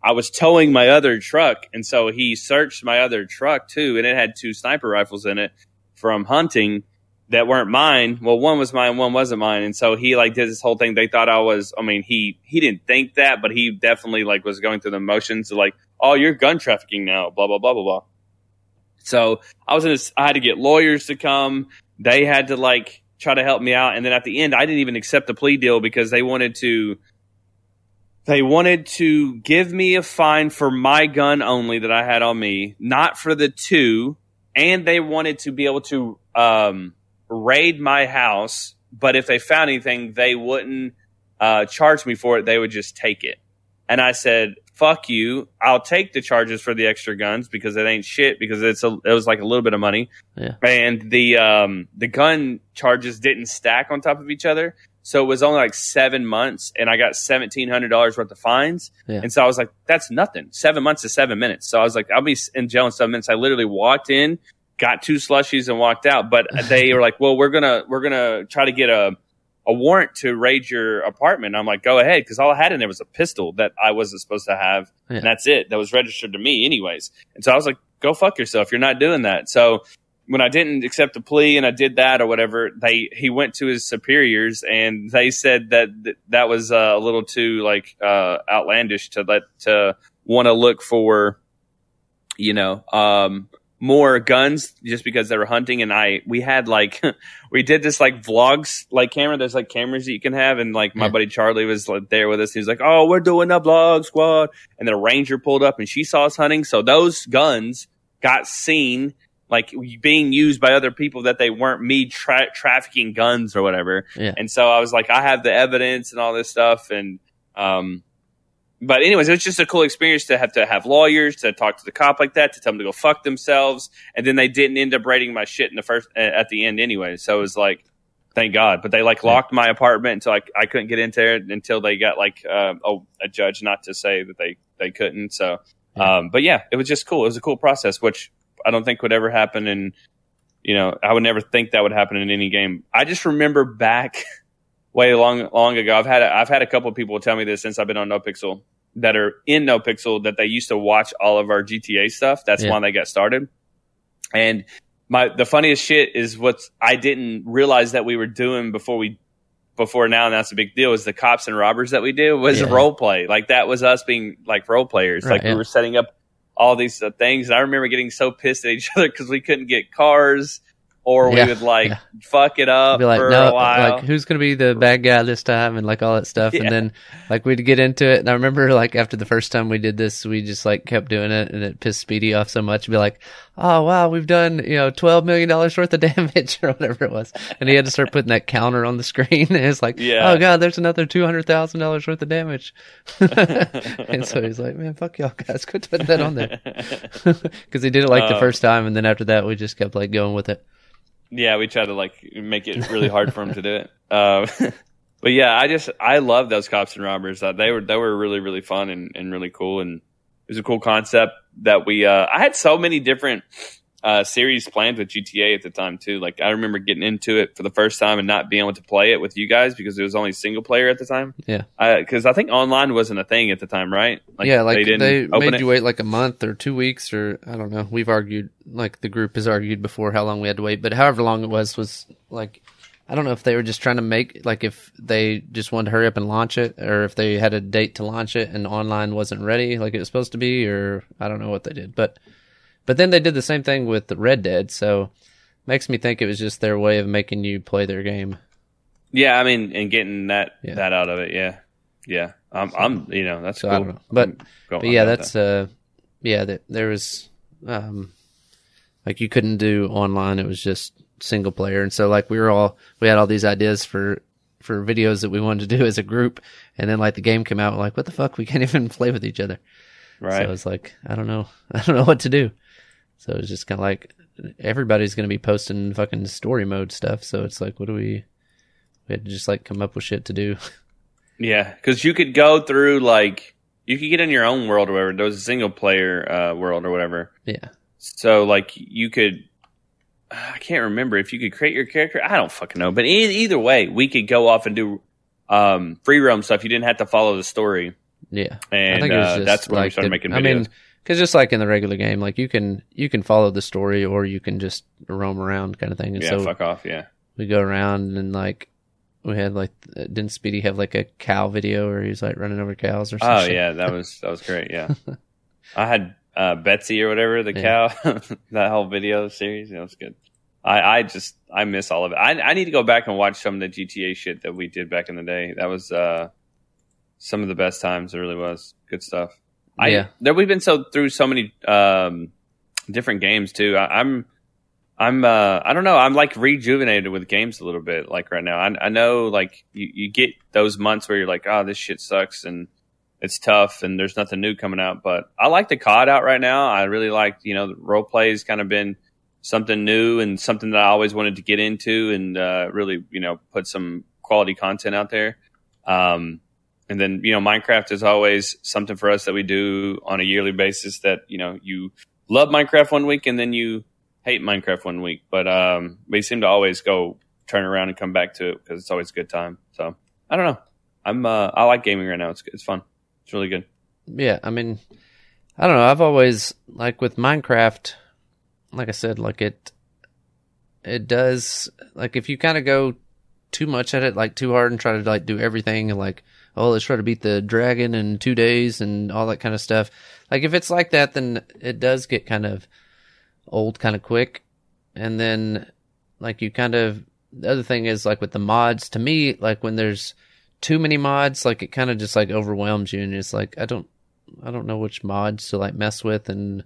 i was towing my other truck and so he searched my other truck too and it had two sniper rifles in it from hunting that weren't mine. Well, one was mine, one wasn't mine, and so he like did this whole thing. They thought I was. I mean, he he didn't think that, but he definitely like was going through the motions of like, oh, you're gun trafficking now, blah blah blah blah blah. So I was in this. I had to get lawyers to come. They had to like try to help me out, and then at the end, I didn't even accept the plea deal because they wanted to. They wanted to give me a fine for my gun only that I had on me, not for the two, and they wanted to be able to um, raid my house. But if they found anything, they wouldn't uh, charge me for it. They would just take it. And I said, "Fuck you! I'll take the charges for the extra guns because it ain't shit. Because it's a, it was like a little bit of money, Yeah. and the um, the gun charges didn't stack on top of each other." So it was only like seven months, and I got seventeen hundred dollars worth of fines. Yeah. And so I was like, "That's nothing. Seven months is seven minutes." So I was like, "I'll be in jail in seven minutes." I literally walked in, got two slushies, and walked out. But they were like, "Well, we're gonna we're gonna try to get a a warrant to raid your apartment." I'm like, "Go ahead," because all I had in there was a pistol that I wasn't supposed to have, Yeah. and that's it. That was registered to me, anyways. And so I was like, go fuck yourself. You're not doing that. So when I didn't accept the plea and I did that or whatever, they he went to his superiors and they said that th- that was uh, a little too like uh, outlandish to let to want to look for, you know, um, more guns just because they were hunting. And I we had like we did this like vlogs like camera. There's like cameras that you can have, and like my Yeah. buddy Charlie was like there with us. He was like, "Oh, we're doing a vlog squad," and then a ranger pulled up and she saw us hunting. So those guns got seen like being used by other people that they weren't me tra- trafficking guns or whatever. Yeah. And so I was like, I have the evidence and all this stuff. And, um, but anyways, it was just a cool experience to have to have lawyers to talk to the cop like that, to tell them to go fuck themselves. And then they didn't end up raiding my shit in the first, at the end anyway. So it was like, thank God. But they like locked my apartment until I, I couldn't get into it until they got like, uh, a, a judge not to say that they, they couldn't. So, um, but yeah, it was just cool. It was a cool process, which I don't think would ever happen in, you know, I would never think that would happen in any game. I just remember back way long, long ago. I've had, a, I've had a couple of people tell me this since I've been on NoPixel that are in NoPixel that they used to watch all of our GTA stuff. That's Yeah. why they got started. And my, the funniest shit is what I didn't realize that we were doing before we, before now, and that's a big deal, is the cops and robbers that we do was Yeah. role play. Like that was us being like role players. Right, like we were setting up all these uh, things. And I remember getting so pissed at each other because we couldn't get cars or we Yeah, would like yeah. fuck it up be like, for no, a while. like who's gonna be the bad guy this time, and like all that stuff. Yeah. And then like we'd get into it, and I remember like after the first time we did this, we just like kept doing it, and it pissed Speedy off so much. Be like, oh wow, we've done you know twelve million dollars worth of damage or whatever it was, and he had to start putting that counter on the screen. and it's like, oh god, there's another two hundred thousand dollars worth of damage. and so he's like, man, fuck y'all guys, quit putting that on there. Because he did it like the Uh, first time, and then after that, we just kept like going with it. Yeah, we tried to like make it really hard for him to do it. Um, but yeah, I just I love those cops and robbers. Uh, they were they were really really fun and, and really cool, and it was a cool concept that we. Uh, I had so many different uh, series planned with GTA at the time too. Like I remember getting into it for the first time and not being able to play it with you guys because it was only single player at the time. Yeah. because I think online wasn't a thing at the time, right? yeah, like they, open made it. you wait like a month or two weeks or I don't know. We've argued like the group has argued before how long we had to wait, but however long it was was like I don't know if they were just trying to make like if they just wanted to hurry up and launch it or if they had a date to launch it and online wasn't ready like it was supposed to be or I don't know what they did. But but then they did the same thing with Red Dead, so makes me think it was just their way of making you play their game. Yeah, I mean, and getting that Yeah. that out of it. Yeah, yeah. I'm, I'm you know, that's So cool. Know. But- But yeah, that's uh, yeah. That there was um, like you couldn't do online. It was just single player, and so like we were all we had all these ideas for for videos that we wanted to do as a group, and then like the game came out, we're like what the fuck, we can't even play with each other. right. So it's like I don't know, I don't know what to do. So it's just kind of like everybody's going to be posting fucking story mode stuff. So it's like, what do we? We had to just like come up with shit to do. Yeah, because you could go through like you could get in your own world or whatever. There was a single player uh, world or whatever. Yeah. So like you could, I can't remember if you could create your character. I don't fucking know. But e- either way, we could go off and do um, free roam stuff. You didn't have to follow the story, Yeah. and uh, that's when we started the- making videos. I mean, because just like in the regular game, like you can you can follow the story or you can just roam around kind of thing. And yeah, so fuck off. Yeah, we go around and like we had like uh, didn't Speedy have like a cow video where he's like running over cows or something? Oh yeah, that was that was great. Yeah, I had uh, Betsy or whatever the Yeah. cow. that whole video series, that was good. I, I just I miss all of it. I I need to go back and watch some of the GTA shit that we did back in the day. That was uh, some of the best times. It really was good stuff. I, Yeah. there we've been so through so many um, different games too. I, I'm I'm uh I don't know. I'm like rejuvenated with games a little bit like right now. I, I know like you, you get those months where you're like, oh, this shit sucks and it's tough and there's nothing new coming out. But I like the COD out right now. I really like you know the role play has kind of been something new and something that I always wanted to get into and uh, really you know put some quality content out there. Um, and then you know Minecraft is always something for us that we do on a yearly basis. That you know you love Minecraft one week and then you hate Minecraft one week, but um, we seem to always go turn around and come back to it because it's always a good time. So I don't know. I'm uh, I like gaming right now. It's it's fun. It's really good. yeah. I mean, I don't know. I've always like with Minecraft, like I said, like it, it does like if you kind of go too much at it, like too hard, and try to like do everything, and like oh let's try to beat the dragon in two days and all that kind of stuff. Like if it's like that, then it does get kind of old, kind of quick, and then like you kind of the other thing is like with the mods. To me, like when there's too many mods, like it kind of just like overwhelms you, and it's like I don't I don't know which mods to like mess with and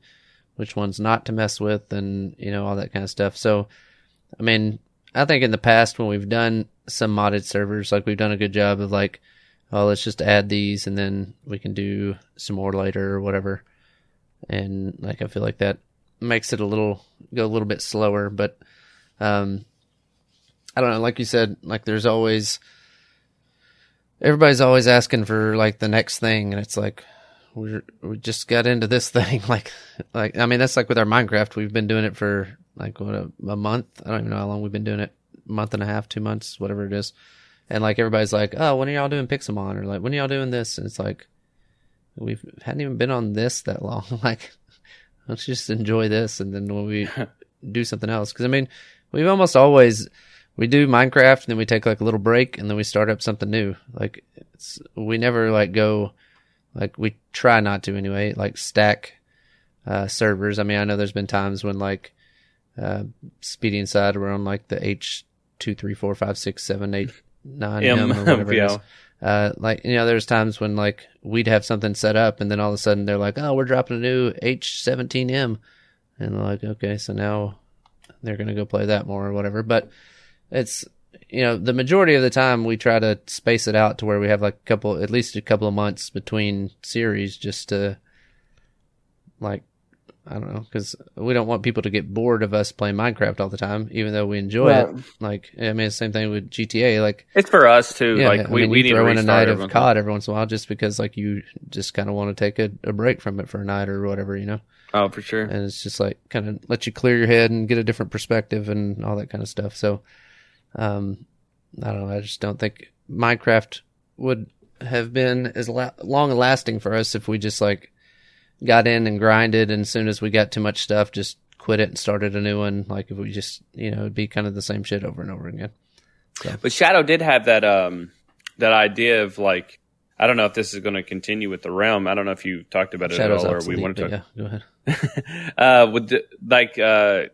which ones not to mess with and you know all that kind of stuff. So I mean, I think in the past when we've done some modded servers, like we've done a good job of like, oh, let's just add these and then we can do some more later or whatever. And like I feel like that makes it a little go a little bit slower, but um I don't know, like you said, like there's always everybody's always asking for like the next thing and it's like we're we just got into this thing like like I mean that's like with our Minecraft we've been doing it for like what a, a month? I don't even know how long we've been doing it. Month and a half two months whatever it is and like everybody's like oh when are y'all doing Pixelmon or like when are y'all doing this and it's like we hadn't even been on this that long like let's just enjoy this and then when we do something else because I mean we've almost always we do Minecraft and then we take like a little break and then we start up something new like it's we never like go like we try not to anyway. Like stack uh, servers. I mean, I know there's been times when like uh, Speedy Inside we're on like the H two three four five six seven eight nine M, or whatever it is. Uh, like you know, there's times when like we'd have something set up, and then all of a sudden they're like, "Oh, we're dropping a new H17M," and they're like, "Okay, so now they're gonna go play that more or whatever." But it's you know, the majority of the time we try to space it out to where we have like a couple, at least a couple of months between series just to like, I don't know, because we don't want people to get bored of us playing Minecraft all the time, even though we enjoy well, it. Like, I mean, the same thing with GTA. Like, it's for us too. Yeah, like, I we, mean, we throw in a night of COD every once in a while just because, like, you just kind of want to take a, a break from it for a night or whatever, you know? Oh, for sure. And it's just like kind of let you clear your head and get a different perspective and all that kind of stuff. So, um, I don't know. I just don't think Minecraft would have been as la- long lasting for us if we just like got in and grinded, and as soon as we got too much stuff, just quit it and started a new one. Like if we just, you know, it'd be kind of the same shit over and over again. So. But Shadow did have that um that idea of like I don't know if this is going to continue with the realm. I don't know if you talked about it Shadow's at all, or we want to. Yeah, go ahead. uh, with the, like uh,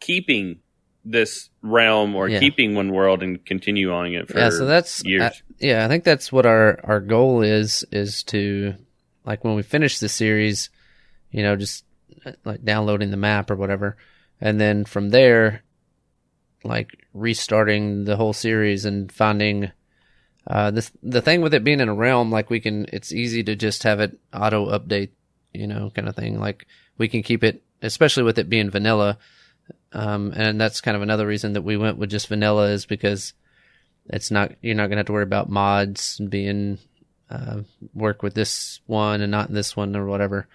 keeping this realm or yeah. keeping one world and continue on it for yeah so that's years. I, yeah i think that's what our our goal is is to like when we finish the series you know just like downloading the map or whatever. And then from there like restarting the whole series and finding uh this the thing with it being in a realm like we can it's easy to just have it auto update you know kind of thing. Like we can keep it especially with it being vanilla. Um, and that's kind of another reason that we went with just vanilla is because it's not you're not gonna have to worry about mods being uh, work with this one and not this one or whatever,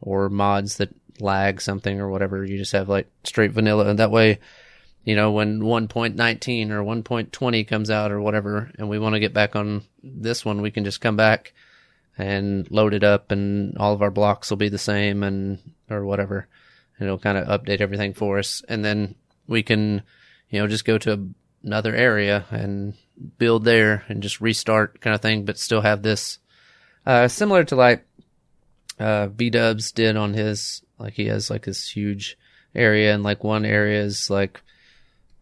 or mods that lag something or whatever. You just have like straight vanilla, and that way, you know, when 1.19 or 1.20 comes out or whatever, and we want to get back on this one, we can just come back and load it up, and all of our blocks will be the same and or whatever. And it'll kind of update everything for us, and then we can, you know, just go to another area and build there and just restart kind of thing, but still have this uh, similar to like uh, B Dubs did on his like he has like this huge area and like one area is like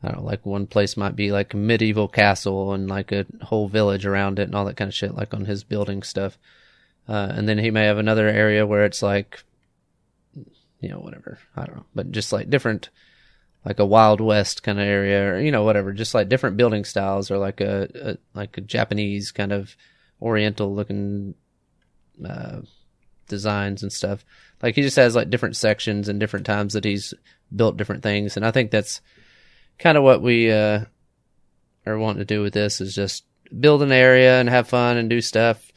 I don't know, like one place might be like a medieval castle and like a whole village around it and all that kind of shit, like on his building stuff. Uh, and then he may have another area where it's like you know, whatever. I don't know, but just like different, like a Wild West kind of area, or you know, whatever. Just like different building styles, or like a, a like a Japanese kind of Oriental looking uh, designs and stuff. Like he just has like different sections and different times that he's built different things, and I think that's kind of what we uh, are wanting to do with this is just build an area and have fun and do stuff,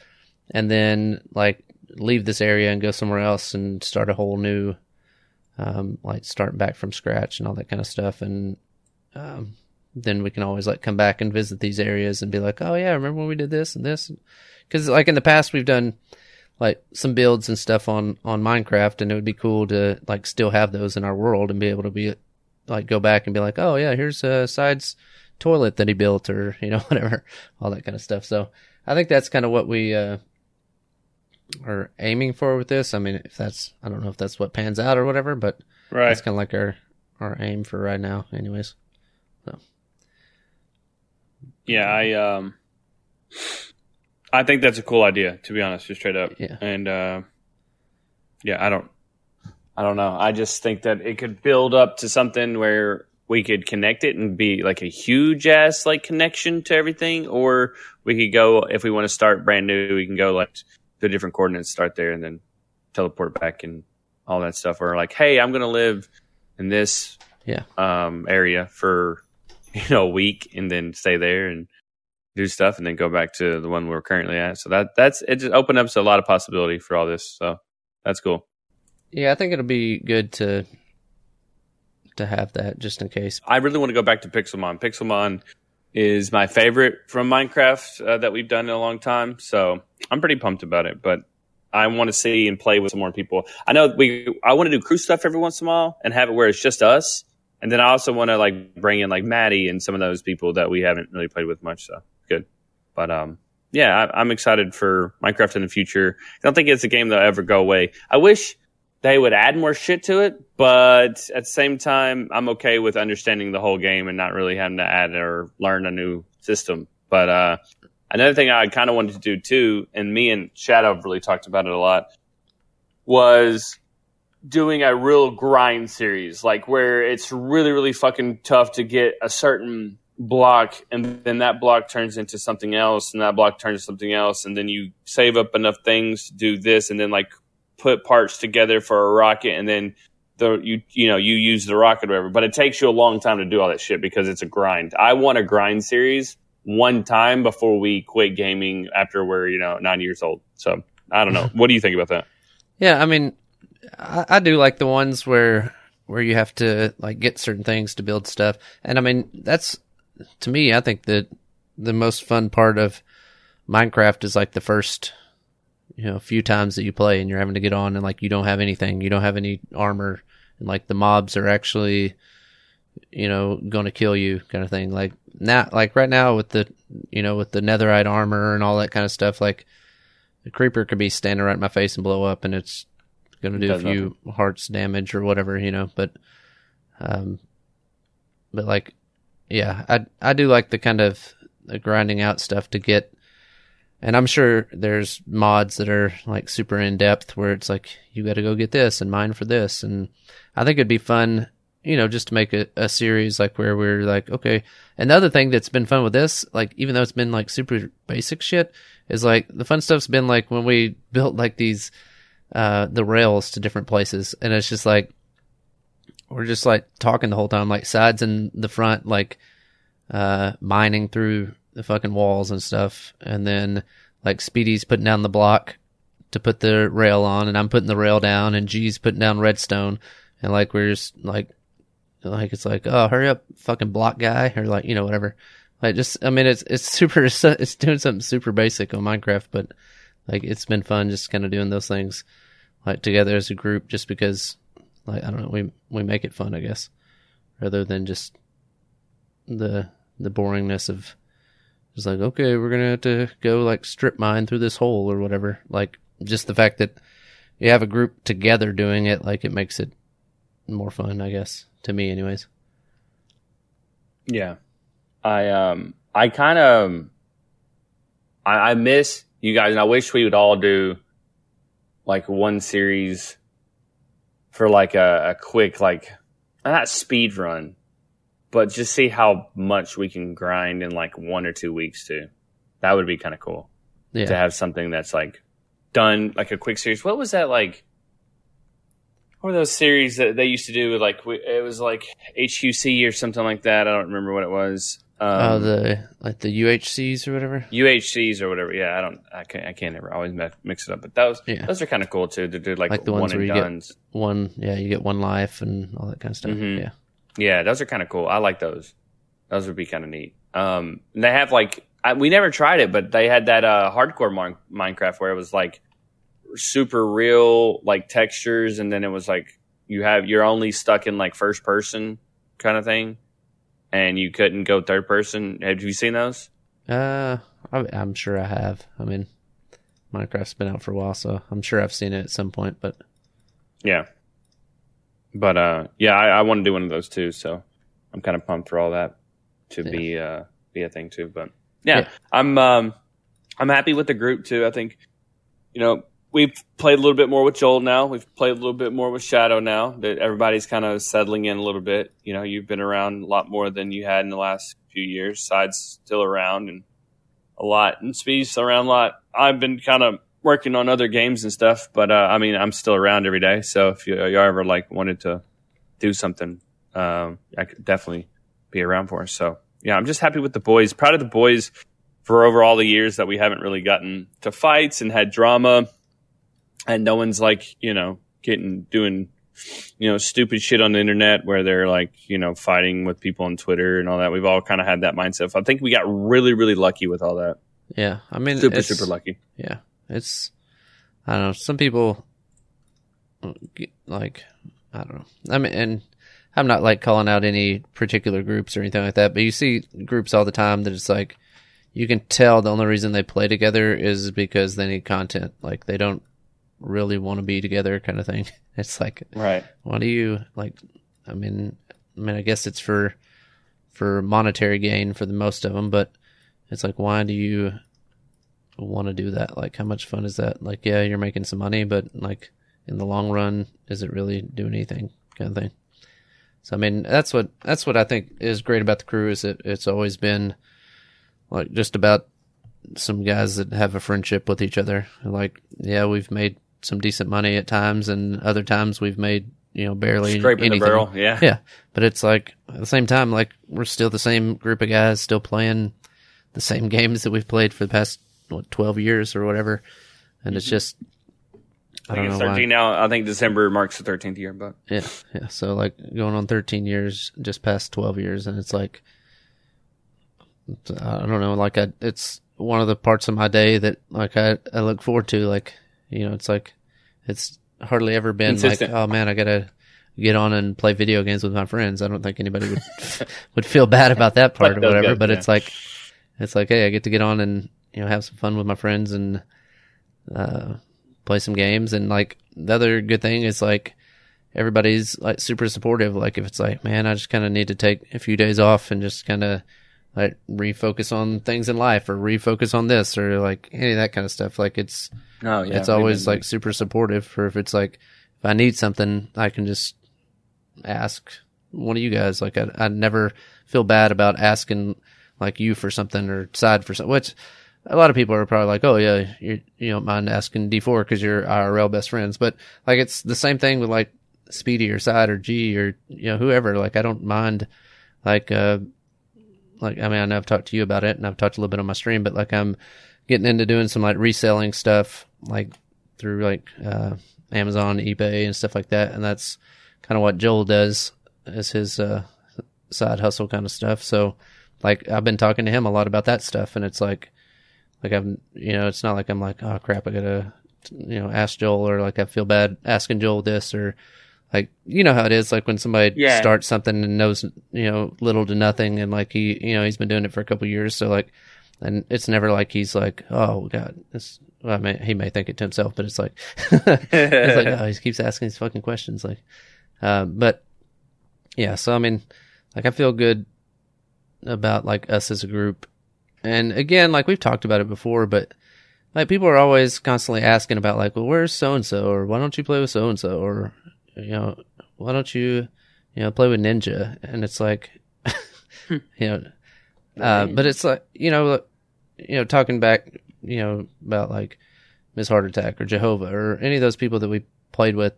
and then like leave this area and go somewhere else and start a whole new um, like starting back from scratch and all that kind of stuff. And um, then we can always like come back and visit these areas and be like, oh yeah, remember when we did this and this? Because like in the past we've done like some builds and stuff on on Minecraft, and it would be cool to like still have those in our world and be able to be like go back and be like, oh yeah, here's a side's toilet that he built, or you know whatever, all that kind of stuff. So I think that's kind of what we uh, are aiming for with this. I mean, if that's I don't know if that's what pans out or whatever, but Right. that's kind of like our our aim for right now, anyways. So Yeah, I um, I think that's a cool idea. To be honest, just straight up. Yeah. And uh, yeah, I don't, I don't know. I just think that it could build up to something where we could connect it and be like a huge ass like connection to everything, or we could go if we want to start brand new. We can go like to different coordinates, start there, and then teleport back and all that stuff. Or like, hey, I'm gonna live in this Yeah. um, area for you know a week and then stay there and do stuff and then go back to the one we're currently at. So that that's it. Just opened up a lot of possibility for all this. So that's cool. Yeah, I think it'll be good to to have that just in case. I really want to go back to Pixelmon. Pixelmon is my favorite from Minecraft uh, that we've done in a long time. So I'm pretty pumped about it. But I want to see and play with some more people. I know we. I want to do crew stuff every once in a while and have it where it's just us. And then I also want to like bring in like Maddie and some of those people that we haven't really played with much. So good. But um, yeah, I, I'm excited for Minecraft in the future. I don't think it's a game that'll ever go away. I wish they would add more shit to it, but at the same time, I'm okay with understanding the whole game and not really having to add or learn a new system. But uh, another thing I kind of wanted to do too, and me and Shadow really talked about it a lot, was doing a real grind series, like where it's really, really fucking tough to get a certain block, and then that block turns into something else, and that block turns something else, and then you save up enough things to do this, and then like put parts together for a rocket, and then the you you know you use the rocket or whatever. But it takes you a long time to do all that shit because it's a grind. I want a grind series one time before we quit gaming after we're you know nine years old. So I don't know. what do you think about that? Yeah, I mean, I, I do like the ones where where you have to like get certain things to build stuff, and I mean that's to me, I think that the most fun part of Minecraft is like the first you know few times that you play and you're having to get on and like you don't have anything, you don't have any armor, and like the mobs are actually you know going to kill you kind of thing. Like now, like right now with the you know with the netherite armor and all that kind of stuff, like the creeper could be standing right in my face and blow up, and it's going to do a few hearts damage or whatever, you know. But, um, but like, yeah, I I do like the kind of the grinding out stuff to get, and I'm sure there's mods that are like super in depth where it's like you got to go get this and mine for this, and I think it'd be fun. You know, just to make a, a series like where we're like, okay. And the other thing that's been fun with this, like, even though it's been like super basic shit, is like the fun stuff's been like when we built like these uh the rails to different places and it's just like we're just like talking the whole time like sides in the front like uh mining through the fucking walls and stuff. And then like speedy's putting down the block to put the rail on and i'm putting the rail down and g's putting down redstone. And like we're just like like it's like oh hurry up fucking block guy or like you know whatever. Like just i mean it's it's super it's doing something super basic on minecraft but like it's been fun just kind of doing those things like together as a group just because like i don't know we we make it fun i guess rather than just the the boringness of just like okay we're gonna have to go like strip mine through this hole or whatever. Like just the fact that you have a group together doing it like it makes it more fun i guess to me anyways. Yeah, I um I kind of I, I miss you guys, and I wish we would all do like one series for like a, a quick like uh, not speed run, but just see how much we can grind in like one or two weeks too. That would be kind of cool yeah to have something that's like done like a quick series. What was that like? What were those series that they used to do? with Like it was like HQC or something like that. I don't remember what it was. Um, oh the like the uhcs or whatever UHCs or whatever. Yeah, I don't. I can't. I can't ever always mix it up. But those Yeah. those are kind of cool too. To do like, Like the ones and where you get- one yeah you get one life and all that kind of stuff Mhm. yeah Yeah, those are kind of cool. I like those. Those would be kind of neat. Um, and they have like I, we never tried it, but they had that uh, hardcore Min- Minecraft where it was like super real like textures, and then it was like you have you're only stuck in like first person kind of thing, and you couldn't go third person. Have you seen those? Uh, I, I'm sure I have. I mean, Minecraft's been out for a while, so I'm sure I've seen it at some point. But Yeah, but uh, yeah, I, I want to do one of those too. So I'm kind of pumped for all that to Yeah. be uh be a thing too. But yeah, Yeah. I'm um I'm happy with the group too. I think you know we've played a little bit more with Joel now. We've played a little bit more with Shadow now. That everybody's kind of settling in a little bit. You know, you've been around a lot more than you had in the last few years. Side's still around and a lot, and Speed's around a lot. I've been kind of working on other games and stuff, but uh, I mean, I'm still around every day. So if you, you ever like wanted to do something, um, I could definitely be around for. So yeah, I'm just happy with the boys. Proud of the boys for over all the years that we haven't really gotten to fights and had drama, and no one's like you know getting doing you know stupid shit on the internet where they're like you know fighting with people on Twitter and all that. We've all kind of had that mindset. I think we got really really lucky with all that. yeah, I mean, Super super lucky. Yeah, it's I don't know. Some people like I don't know. I mean, and I'm not like calling out any particular groups or anything like that, but you see groups all the time that it's like you can tell the only reason they play together is because they need content. Like they don't really want to be together, kind of thing. It's like Right. why do you like? I mean, I mean, I guess it's for for monetary gain for the most of them, but it's like, why do you want to do that? Like, how much fun is that? Like, yeah, you're making some money, but like in the long run, is it really doing anything? Kind of thing. So, I mean, that's what that's what I think is great about the crew is that it's always been like just about some guys that have a friendship with each other. Like, yeah, we've made some decent money at times, and other times we've made you know barely Scraping anything. the barrel. Yeah. Yeah, but it's like at the same time, like we're still the same group of guys, still playing the same games that we've played for the past what twelve years or whatever, and it's mm-hmm. just I I don't think it's know why. 13 now. I think December marks the 13th year, but Yeah, yeah. So like going on 13 years, just past 12 years, and it's like I don't know, like I, it's one of the parts of my day that like I, I look forward to. Like you know, it's like it's hardly ever been Consistent. like, oh man, I gotta get on and play video games with my friends. I don't think anybody would would feel bad about that part or But they'll whatever. but yeah. it's like it's like, hey, I get to get on and you know have some fun with my friends and uh, play some games. And like the other good thing is like everybody's like super supportive. Like if it's like, man, I just kind of need to take a few days off and just kind of like refocus on things in life or refocus on this or like any of that kind of stuff. Like it's no, yeah, it's always like super supportive. Or if it's like if I need something, I can just ask one of you guys. Like I I never feel bad about asking like you for something or side for something. Which a lot of people are probably like, oh yeah, you you don't mind asking D four because you're IRL best friends. But like it's the same thing with like Speedy or Side or G or you know whoever. Like I don't mind like uh like I mean I know I've talked to you about it and I've talked a little bit on my stream, but like I'm getting into doing some like reselling stuff like through like uh Amazon, eBay and stuff like that, and that's kind of what Joel does as his uh side hustle kind of stuff. So like I've been talking to him a lot about that stuff and it's like like I'm you know it's not like I'm like oh crap I gotta you know ask Joel or like I feel bad asking Joel this or like you know how it is like when somebody Yeah. starts something and knows you know little to nothing and like he you know he's been doing it for a couple of years so like and it's never like he's like oh god this well, I mean, he may think it to himself but it's like it's like oh, he keeps asking these fucking questions like uh, but yeah so I mean like I feel good about like us as a group. And again like we've talked about it before but like people are always constantly asking about like well where's so and so or why don't you play with so and so or you know why don't you you know play with ninja? And it's like you know uh, but it's like you know you know talking back you know about like miss heart attack or Jahova or any of those people that we played with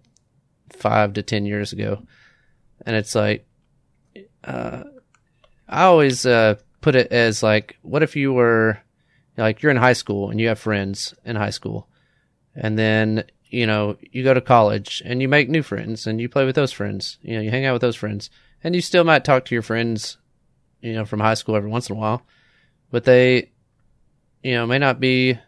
five to ten years ago. And it's like uh i always uh put it as like what if you were like you're in high school and you have friends in high school. And then you know you go to college and you make new friends and you play with those friends you know you hang out with those friends and you still might talk to your friends you know from high school every once in a while but they you know may not be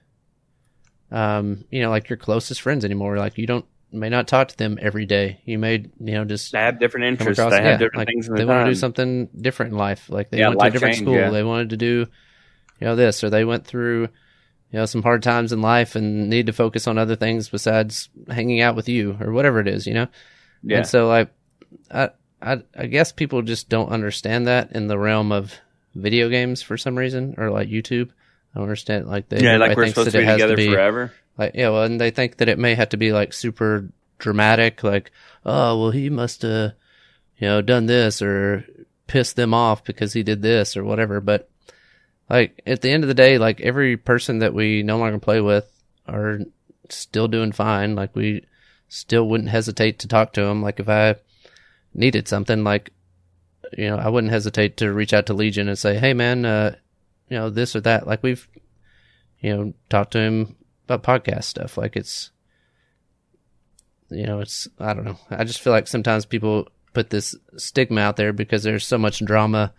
um, you know, like your closest friends anymore. Like you don't may not talk to them every day. You may, you know, just They have different interests. across. they have yeah, different like things in they the want to do something different in life. Like they Yeah, went to a different change, school. yeah. They wanted to do, you know, this or they went through, you know, some hard times in life and need to focus on other things besides hanging out with you or whatever it is. You know. Yeah. And so like I, I I guess people just don't understand that in the realm of video games for some reason or like YouTube. I don't understand like they, yeah, like we're supposed to be together to be forever. like yeah, well and they think that it may have to be like super dramatic, like, oh well he must have you know, done this or pissed them off because he did this or whatever. But like at the end of the day, like every person that we no longer play with are still doing fine. Like we still wouldn't hesitate to talk to them. Like if I needed something, like you know, I wouldn't hesitate to reach out to Legion and say, "Hey, man, uh, you know this or that." Like we've, you know, talked to him about podcast stuff. Like it's, you know, it's I don't know. I just feel like sometimes people put this stigma out there because there's so much drama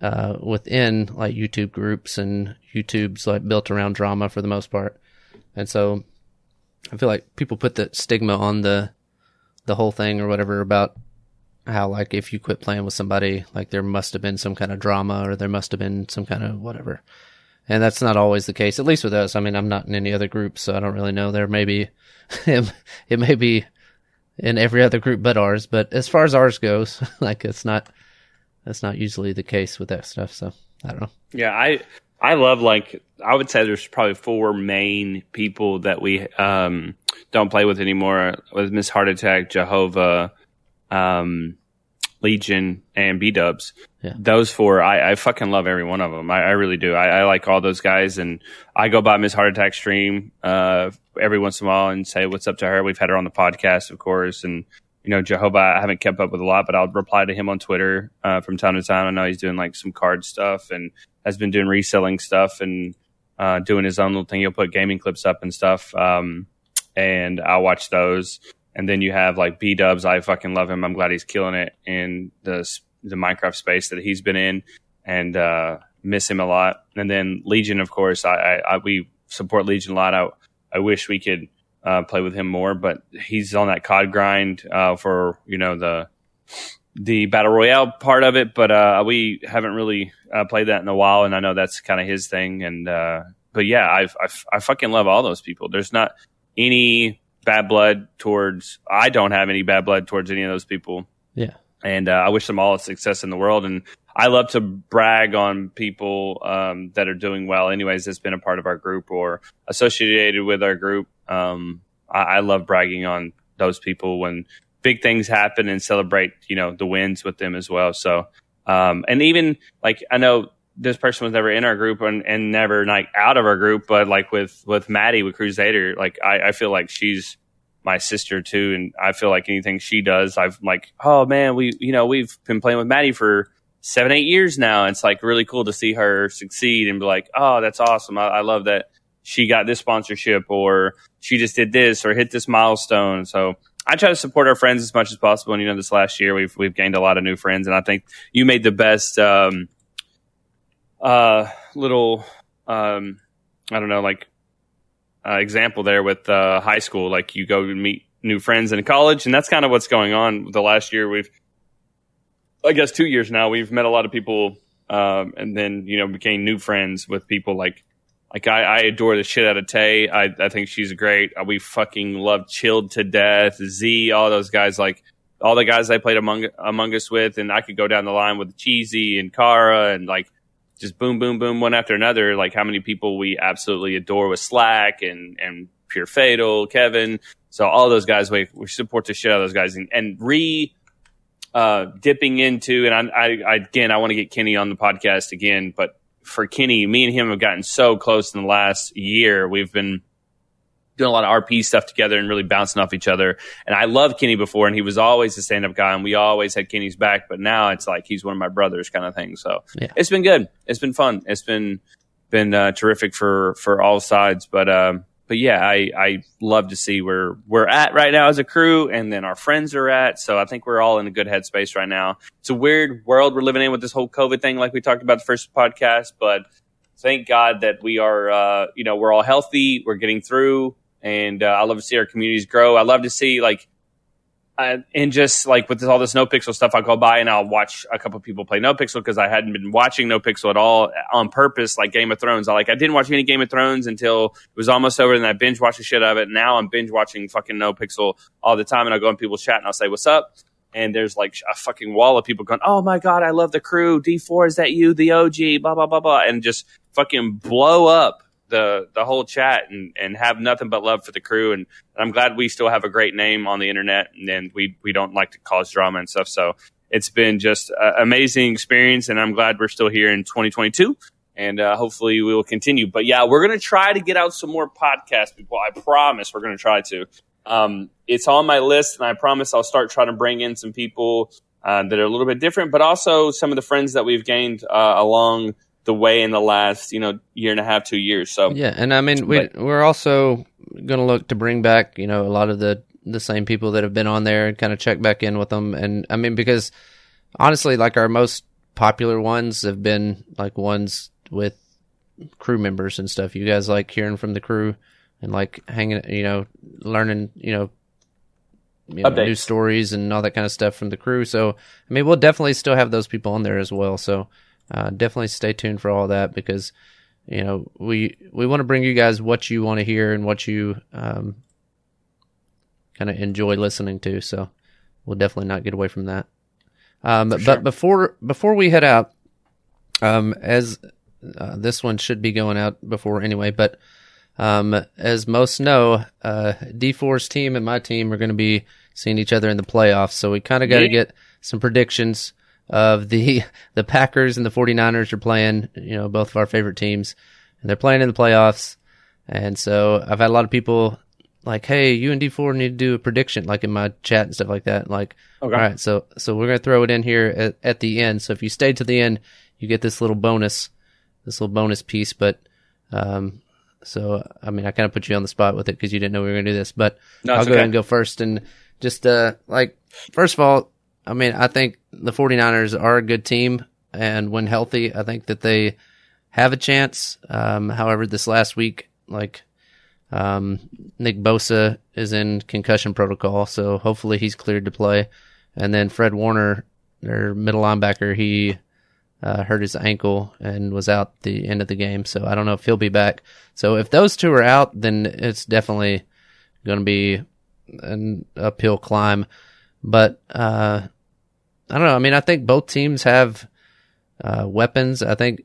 uh, within like YouTube groups and YouTube's like built around drama for the most part, and so I feel like people put the stigma on the the whole thing or whatever about how like if you quit playing with somebody like there must have been some kind of drama or there must have been some kind of whatever. And that's not always the case at least with us. I mean i'm not in any other group so i don't really know. There may be it, it may be in every other group but ours. But as far as ours goes like it's not that's not usually the case with that stuff so i don't know Yeah, I I love like I would say there's probably four main people that we um, don't play with anymore. With Miss Heart Attack, Jahova, um, Legion, and B Dubs. Yeah. Those four, I, I fucking love every one of them. I, I really do. I, I like all those guys, and I go by Miss Heart Attack stream uh, every once in a while and say what's up to her. We've had her on the podcast, of course, and you know Jahova. I haven't kept up with a lot, but I'll reply to him on Twitter uh, from time to time. I know he's doing like some card stuff and has been doing reselling stuff and uh, doing his own little thing. He'll put gaming clips up and stuff, um, and I'll watch those. And then you have like B Dubs. I fucking love him. I'm glad he's killing it in the the Minecraft space that he's been in, and uh, miss him a lot. And then Legion, of course. I, I, I we support Legion a lot. I I wish we could uh, play with him more, but he's on that COD grind uh, for you know the the battle royale part of it. But uh, we haven't really uh, played that in a while, and I know that's kind of his thing. And uh, but yeah, I've, I've I fucking love all those people. There's not any bad blood towards. I don't have any bad blood towards any of those people. Yeah. and uh, I wish them all the success in the world. And I love to brag on people um, that are doing well. Anyways, that's been a part of our group or associated with our group. Um, I, I love bragging on those people when big things happen and celebrate, you know, the wins with them as well. So, um, and even like I know this person was never in our group and, and never like out of our group, but like with with Maddie with Crusader, like I, I feel like she's my sister too, and I feel like anything she does, I've like, oh man, we you know we've been playing with Maddie for seven eight years now. It's like really cool to see her succeed and be like, oh, that's awesome. I, I love that she got this sponsorship or she just did this or hit this milestone. So I try to support our friends as much as possible. And you know, this last year we've we've gained a lot of new friends, and I think you made the best um, uh, little um, I don't know like uh, example there with uh, high school. Like you go meet new friends in college, and that's kind of what's going on. The last year we've, I guess, two years now we've met a lot of people, um, and then you know became new friends with people like. Like I, I adore the shit out of Tay. I, I think she's great. We fucking love Chilled to death. Z, all those guys. Like all the guys I played among Among Us with, and I could go down the line with Cheesy and Kara, and like just boom, boom, boom, one after another. Like how many people we absolutely adore with Slack and and Pure Fatal, Kevin. So all those guys, we, we support the shit out of those guys, and, and re uh, dipping into. And I, I, I again, I want to get Kenny on the podcast again, but for Kenny, me and him have gotten so close in the last year. We've been doing a lot of RP stuff together and really bouncing off each other. And I loved Kenny before, and he was always a stand up guy, and we always had Kenny's back. But now it's like he's one of my brothers, kind of thing. So Yeah. it's been good. It's been fun. It's been been uh, terrific for for all sides. But um, but yeah, I I love to see where we're at right now as a crew, and then our friends are at. So I think we're all in a good headspace right now. It's a weird world we're living in with this whole COVID thing, like we talked about the first podcast, but thank God that we are, uh, you know, we're all healthy. We're getting through, and uh, I love to see our communities grow. I love to see like, uh, and just like with this, all this NoPixel stuff, I'll go by and I'll watch a couple people play NoPixel because I hadn't been watching NoPixel at all on purpose, like Game of Thrones. I like I didn't watch any Game of Thrones until it was almost over, and I binge watched the shit out of it. Now I'm binge watching fucking NoPixel all the time, and I'll go in people's chat and I'll say, "What's up?" and there's like a fucking wall of people going, "Oh my god, I love the crew. D4 is that you, the OG?" Blah blah blah blah, and just fucking blow up the the whole chat and and have nothing but love for the crew. And, and I'm glad we still have a great name on the internet, and then we we don't like to cause drama and stuff. So it's been just an amazing experience, and I'm glad we're still here in 2022. And uh, hopefully we will continue. But yeah, we're gonna try to get out some more podcast people. I promise we're gonna try to. Um, it's on my list, and I promise I'll start trying to bring in some people uh, that are a little bit different, but also some of the friends that we've gained uh, along the way in the last you know year and a half, two years. So yeah, and I mean we but, we're also going to look to bring back you know a lot of the the same people that have been on there and kind of check back in with them. And I mean because honestly, like our most popular ones have been like ones with crew members and stuff. You guys like hearing from the crew and like hanging, you know, learning, you know, you know, new stories and all that kind of stuff from the crew. So, I mean, we'll definitely still have those people on there as well. So, uh, definitely stay tuned for all that because, you know, we we want to bring you guys what you want to hear and what you um, kind of enjoy listening to. So, we'll definitely not get away from that. Um, sure. But before before we head out, um, as uh, this one should be going out before anyway, but um, as most know, uh, D4's team and my team are going to be seeing each other in the playoffs. So we kind of got to yeah. get some predictions of the, the Packers and the 49ers are playing, you know, both of our favorite teams and they're playing in the playoffs. And so I've had a lot of people like, Hey, you and D4 need to do a prediction, like in my chat and stuff like that. Like, okay. all right. So, so we're going to throw it in here at, at the end. So if you stay to the end, you get this little bonus, this little bonus piece, but, um, so, I mean, I kind of put you on the spot with it because you didn't know we were going to do this, but no, I'll go okay. ahead and go first. And just, uh, like, first of all, I mean, I think the 49ers are a good team. And when healthy, I think that they have a chance. Um, however, this last week, like, um, Nick Bosa is in concussion protocol. So hopefully he's cleared to play. And then Fred Warner, their middle linebacker, he, uh, hurt his ankle and was out the end of the game. So I don't know if he'll be back. So if those two are out, then it's definitely going to be an uphill climb. But uh, I don't know. I mean, I think both teams have uh, weapons. I think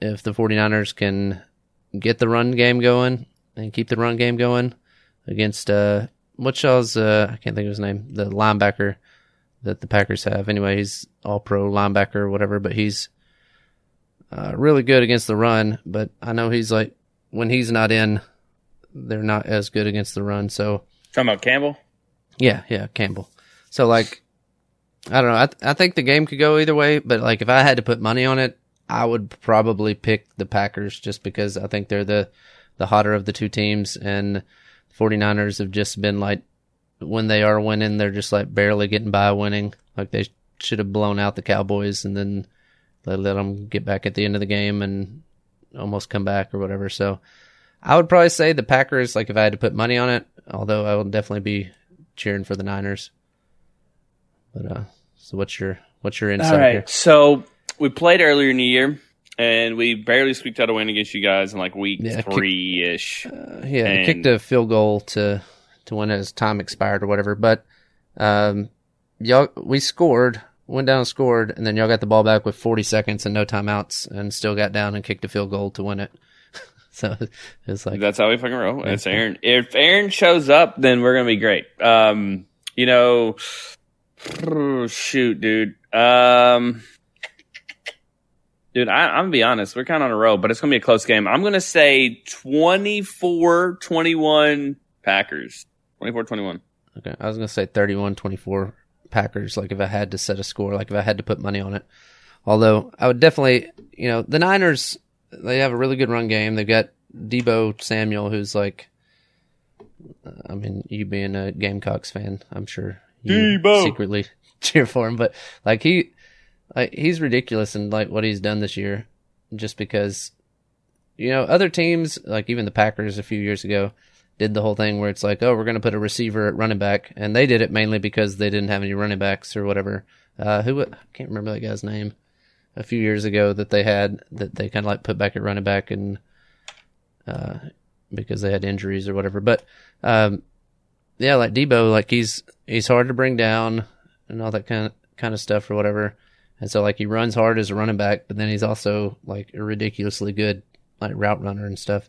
if the 49ers can get the run game going and keep the run game going against uh, what y'all's uh, I can't think of his name, the linebacker that the Packers have. Anyway, he's all pro linebacker or whatever, but he's uh, really good against the run. But I know he's like, when he's not in, they're not as good against the run. So, talking about Campbell? Yeah, yeah, Campbell. So, like, I don't know. I, th- I think the game could go either way, but like, if I had to put money on it, I would probably pick the Packers just because I think they're the, the hotter of the two teams and 49ers have just been like when they are winning, they're just like barely getting by winning. Like they should have blown out the Cowboys and then they let them get back at the end of the game and almost come back or whatever. So I would probably say the Packers, like if I had to put money on it, although I will definitely be cheering for the Niners. But uh so what's your what's your insight All right. Here? So we played earlier in the year and we barely squeaked out a win against you guys in like week yeah, three ish. Uh, yeah, and, kicked a field goal to to when his time expired or whatever. But um, y'all, we scored, went down and scored, and then y'all got the ball back with 40 seconds and no timeouts, and still got down and kicked a field goal to win it. so it's like that's how we fucking roll. It's Aaron. If Aaron shows up, then we're gonna be great. Um, you know, shoot, dude. Um. Dude, I, am gonna be honest. We're kind of on a roll, but it's gonna be a close game. I'm gonna say 24-21 Packers. 24 21. Okay. I was to say 31 24 Packers, like if I had to set a score, like if I had to put money on it. Although I would definitely, you know, the Niners, they have a really good run game. They've got Deebo Samuel, who's like, I mean, you being a Gamecocks fan, I'm sure you Deebo. secretly cheer for him, but like he, like he's ridiculous in like what he's done this year, just because you know, other teams like even the Packers a few years ago did the whole thing where it's like, oh, we're going to put a receiver at running back, and they did it mainly because they didn't have any running backs or whatever. Uh, who I can't remember that guy's name. A few years ago, that they had that they kind of like put back at running back and uh, because they had injuries or whatever. But um, yeah, like Deebo, like he's he's hard to bring down and all that kind of kind of stuff or whatever. And so like he runs hard as a running back, but then he's also like a ridiculously good like route runner and stuff.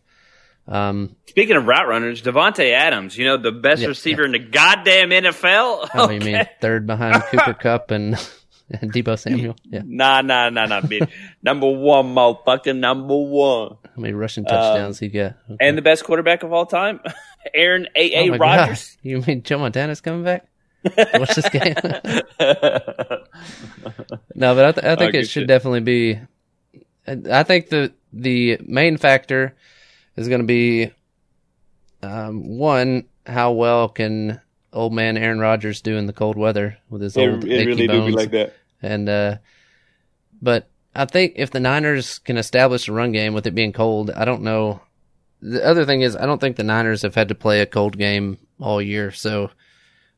Um, Speaking of route runners, Davante Adams, you know the best Yeah, receiver in the goddamn NFL. oh, you mean third behind Cooper Kupp and, and Deebo Samuel? Yeah, Nah, nah, nah, nah, bitch. number one, motherfucker, number one, how many rushing touchdowns he got? Okay. and the best quarterback of all time, Aaron A. Oh A. my Rodgers. God. You mean Joe Montana's coming back? to Watch this game. No, but I, th- I think Oh, it should shit. definitely be. I think the the main factor is going to be um, one how well can old man Aaron Rodgers do in the cold weather with his old it achy bones. Do be like that. And uh, but I think if the Niners can establish a run game with it being cold, I don't know. The other thing is, I don't think the Niners have had to play a cold game all year, so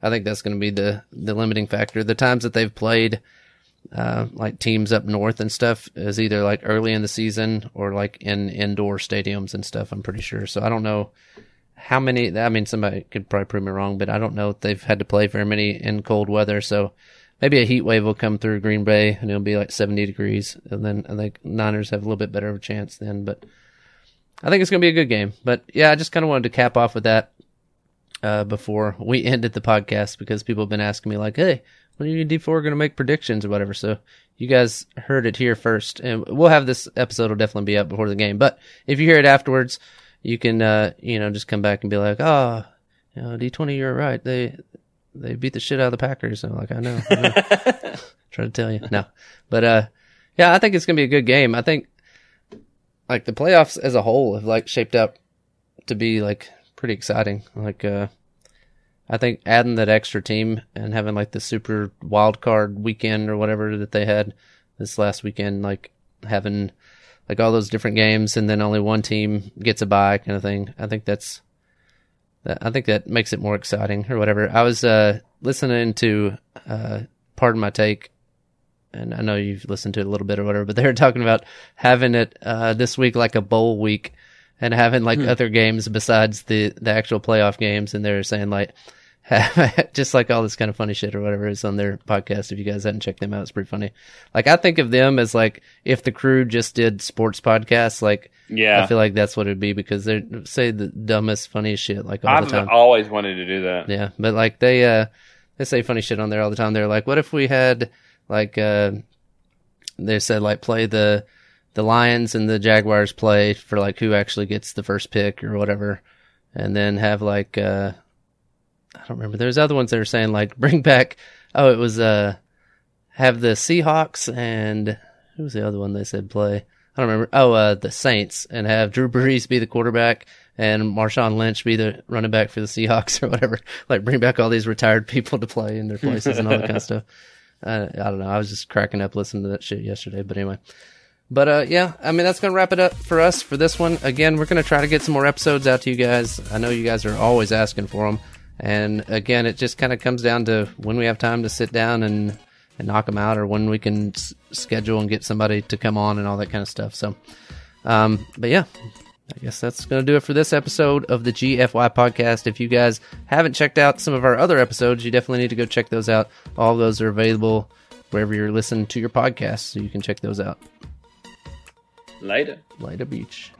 I think that's going to be the the limiting factor. The times that they've played, uh, like teams up north and stuff, is either like early in the season or like in indoor stadiums and stuff. I'm pretty sure. So I don't know how many. I mean, somebody could probably prove me wrong, but I don't know if they've had to play very many in cold weather. So maybe a heat wave will come through Green Bay and it'll be like 70 degrees, and then I think Niners have a little bit better of a chance then. But I think it's going to be a good game. But yeah, I just kind of wanted to cap off with that uh, before we ended the podcast because people have been asking me like, "Hey, when are you and D4 going to make predictions or whatever?" So you guys heard it here first, and we'll have this episode will definitely be up before the game. But if you hear it afterwards, you can uh, you know just come back and be like, "Oh, you know, D20, you're right. They they beat the shit out of the Packers." And I'm like, "I know." I know. Trying to tell you. No. But uh yeah, I think it's gonna be a good game. I think like the playoffs as a whole have like shaped up to be like pretty exciting. Like uh I think adding that extra team and having like the super wild card weekend or whatever that they had this last weekend, like having like all those different games and then only one team gets a bye kind of thing. I think that's that I think that makes it more exciting or whatever. I was uh listening to uh Pardon My Take and I know you've listened to it a little bit or whatever, but they were talking about having it uh, this week like a bowl week and having like other games besides the the actual playoff games, and they were saying like just like all this kind of funny shit or whatever is on their podcast. If you guys hadn't checked them out, it's pretty funny. Like I think of them as like if the crew just did sports podcasts, like Yeah, I feel like that's what it'd be because they say the dumbest, funniest shit like all I've the time. always wanted to do that. Yeah, but like they uh they say funny shit on there all the time. They're like, what if we had like uh they said like play the the Lions and the Jaguars play for like who actually gets the first pick or whatever, and then have like uh I don't remember. There's other ones that are saying like bring back. Oh, it was uh have the Seahawks and who was the other one they said play? I don't remember. Oh, uh, the Saints and have Drew Brees be the quarterback and Marshawn Lynch be the running back for the Seahawks or whatever. Like bring back all these retired people to play in their places and all that kind of stuff. Uh, I don't know. I was just cracking up listening to that shit yesterday. But anyway. But uh, yeah, I mean that's gonna wrap it up for us for this one. Again, we're gonna try to get some more episodes out to you guys. I know you guys are always asking for them, and again, it just kind of comes down to when we have time to sit down and and knock them out, or when we can s- schedule and get somebody to come on and all that kind of stuff. So, um, but yeah, I guess that's going to do it for this episode of the GFY podcast. If you guys haven't checked out some of our other episodes, you definitely need to go check those out. All those are available wherever you're listening to your podcast, so you can check those out. Later. Later Beach.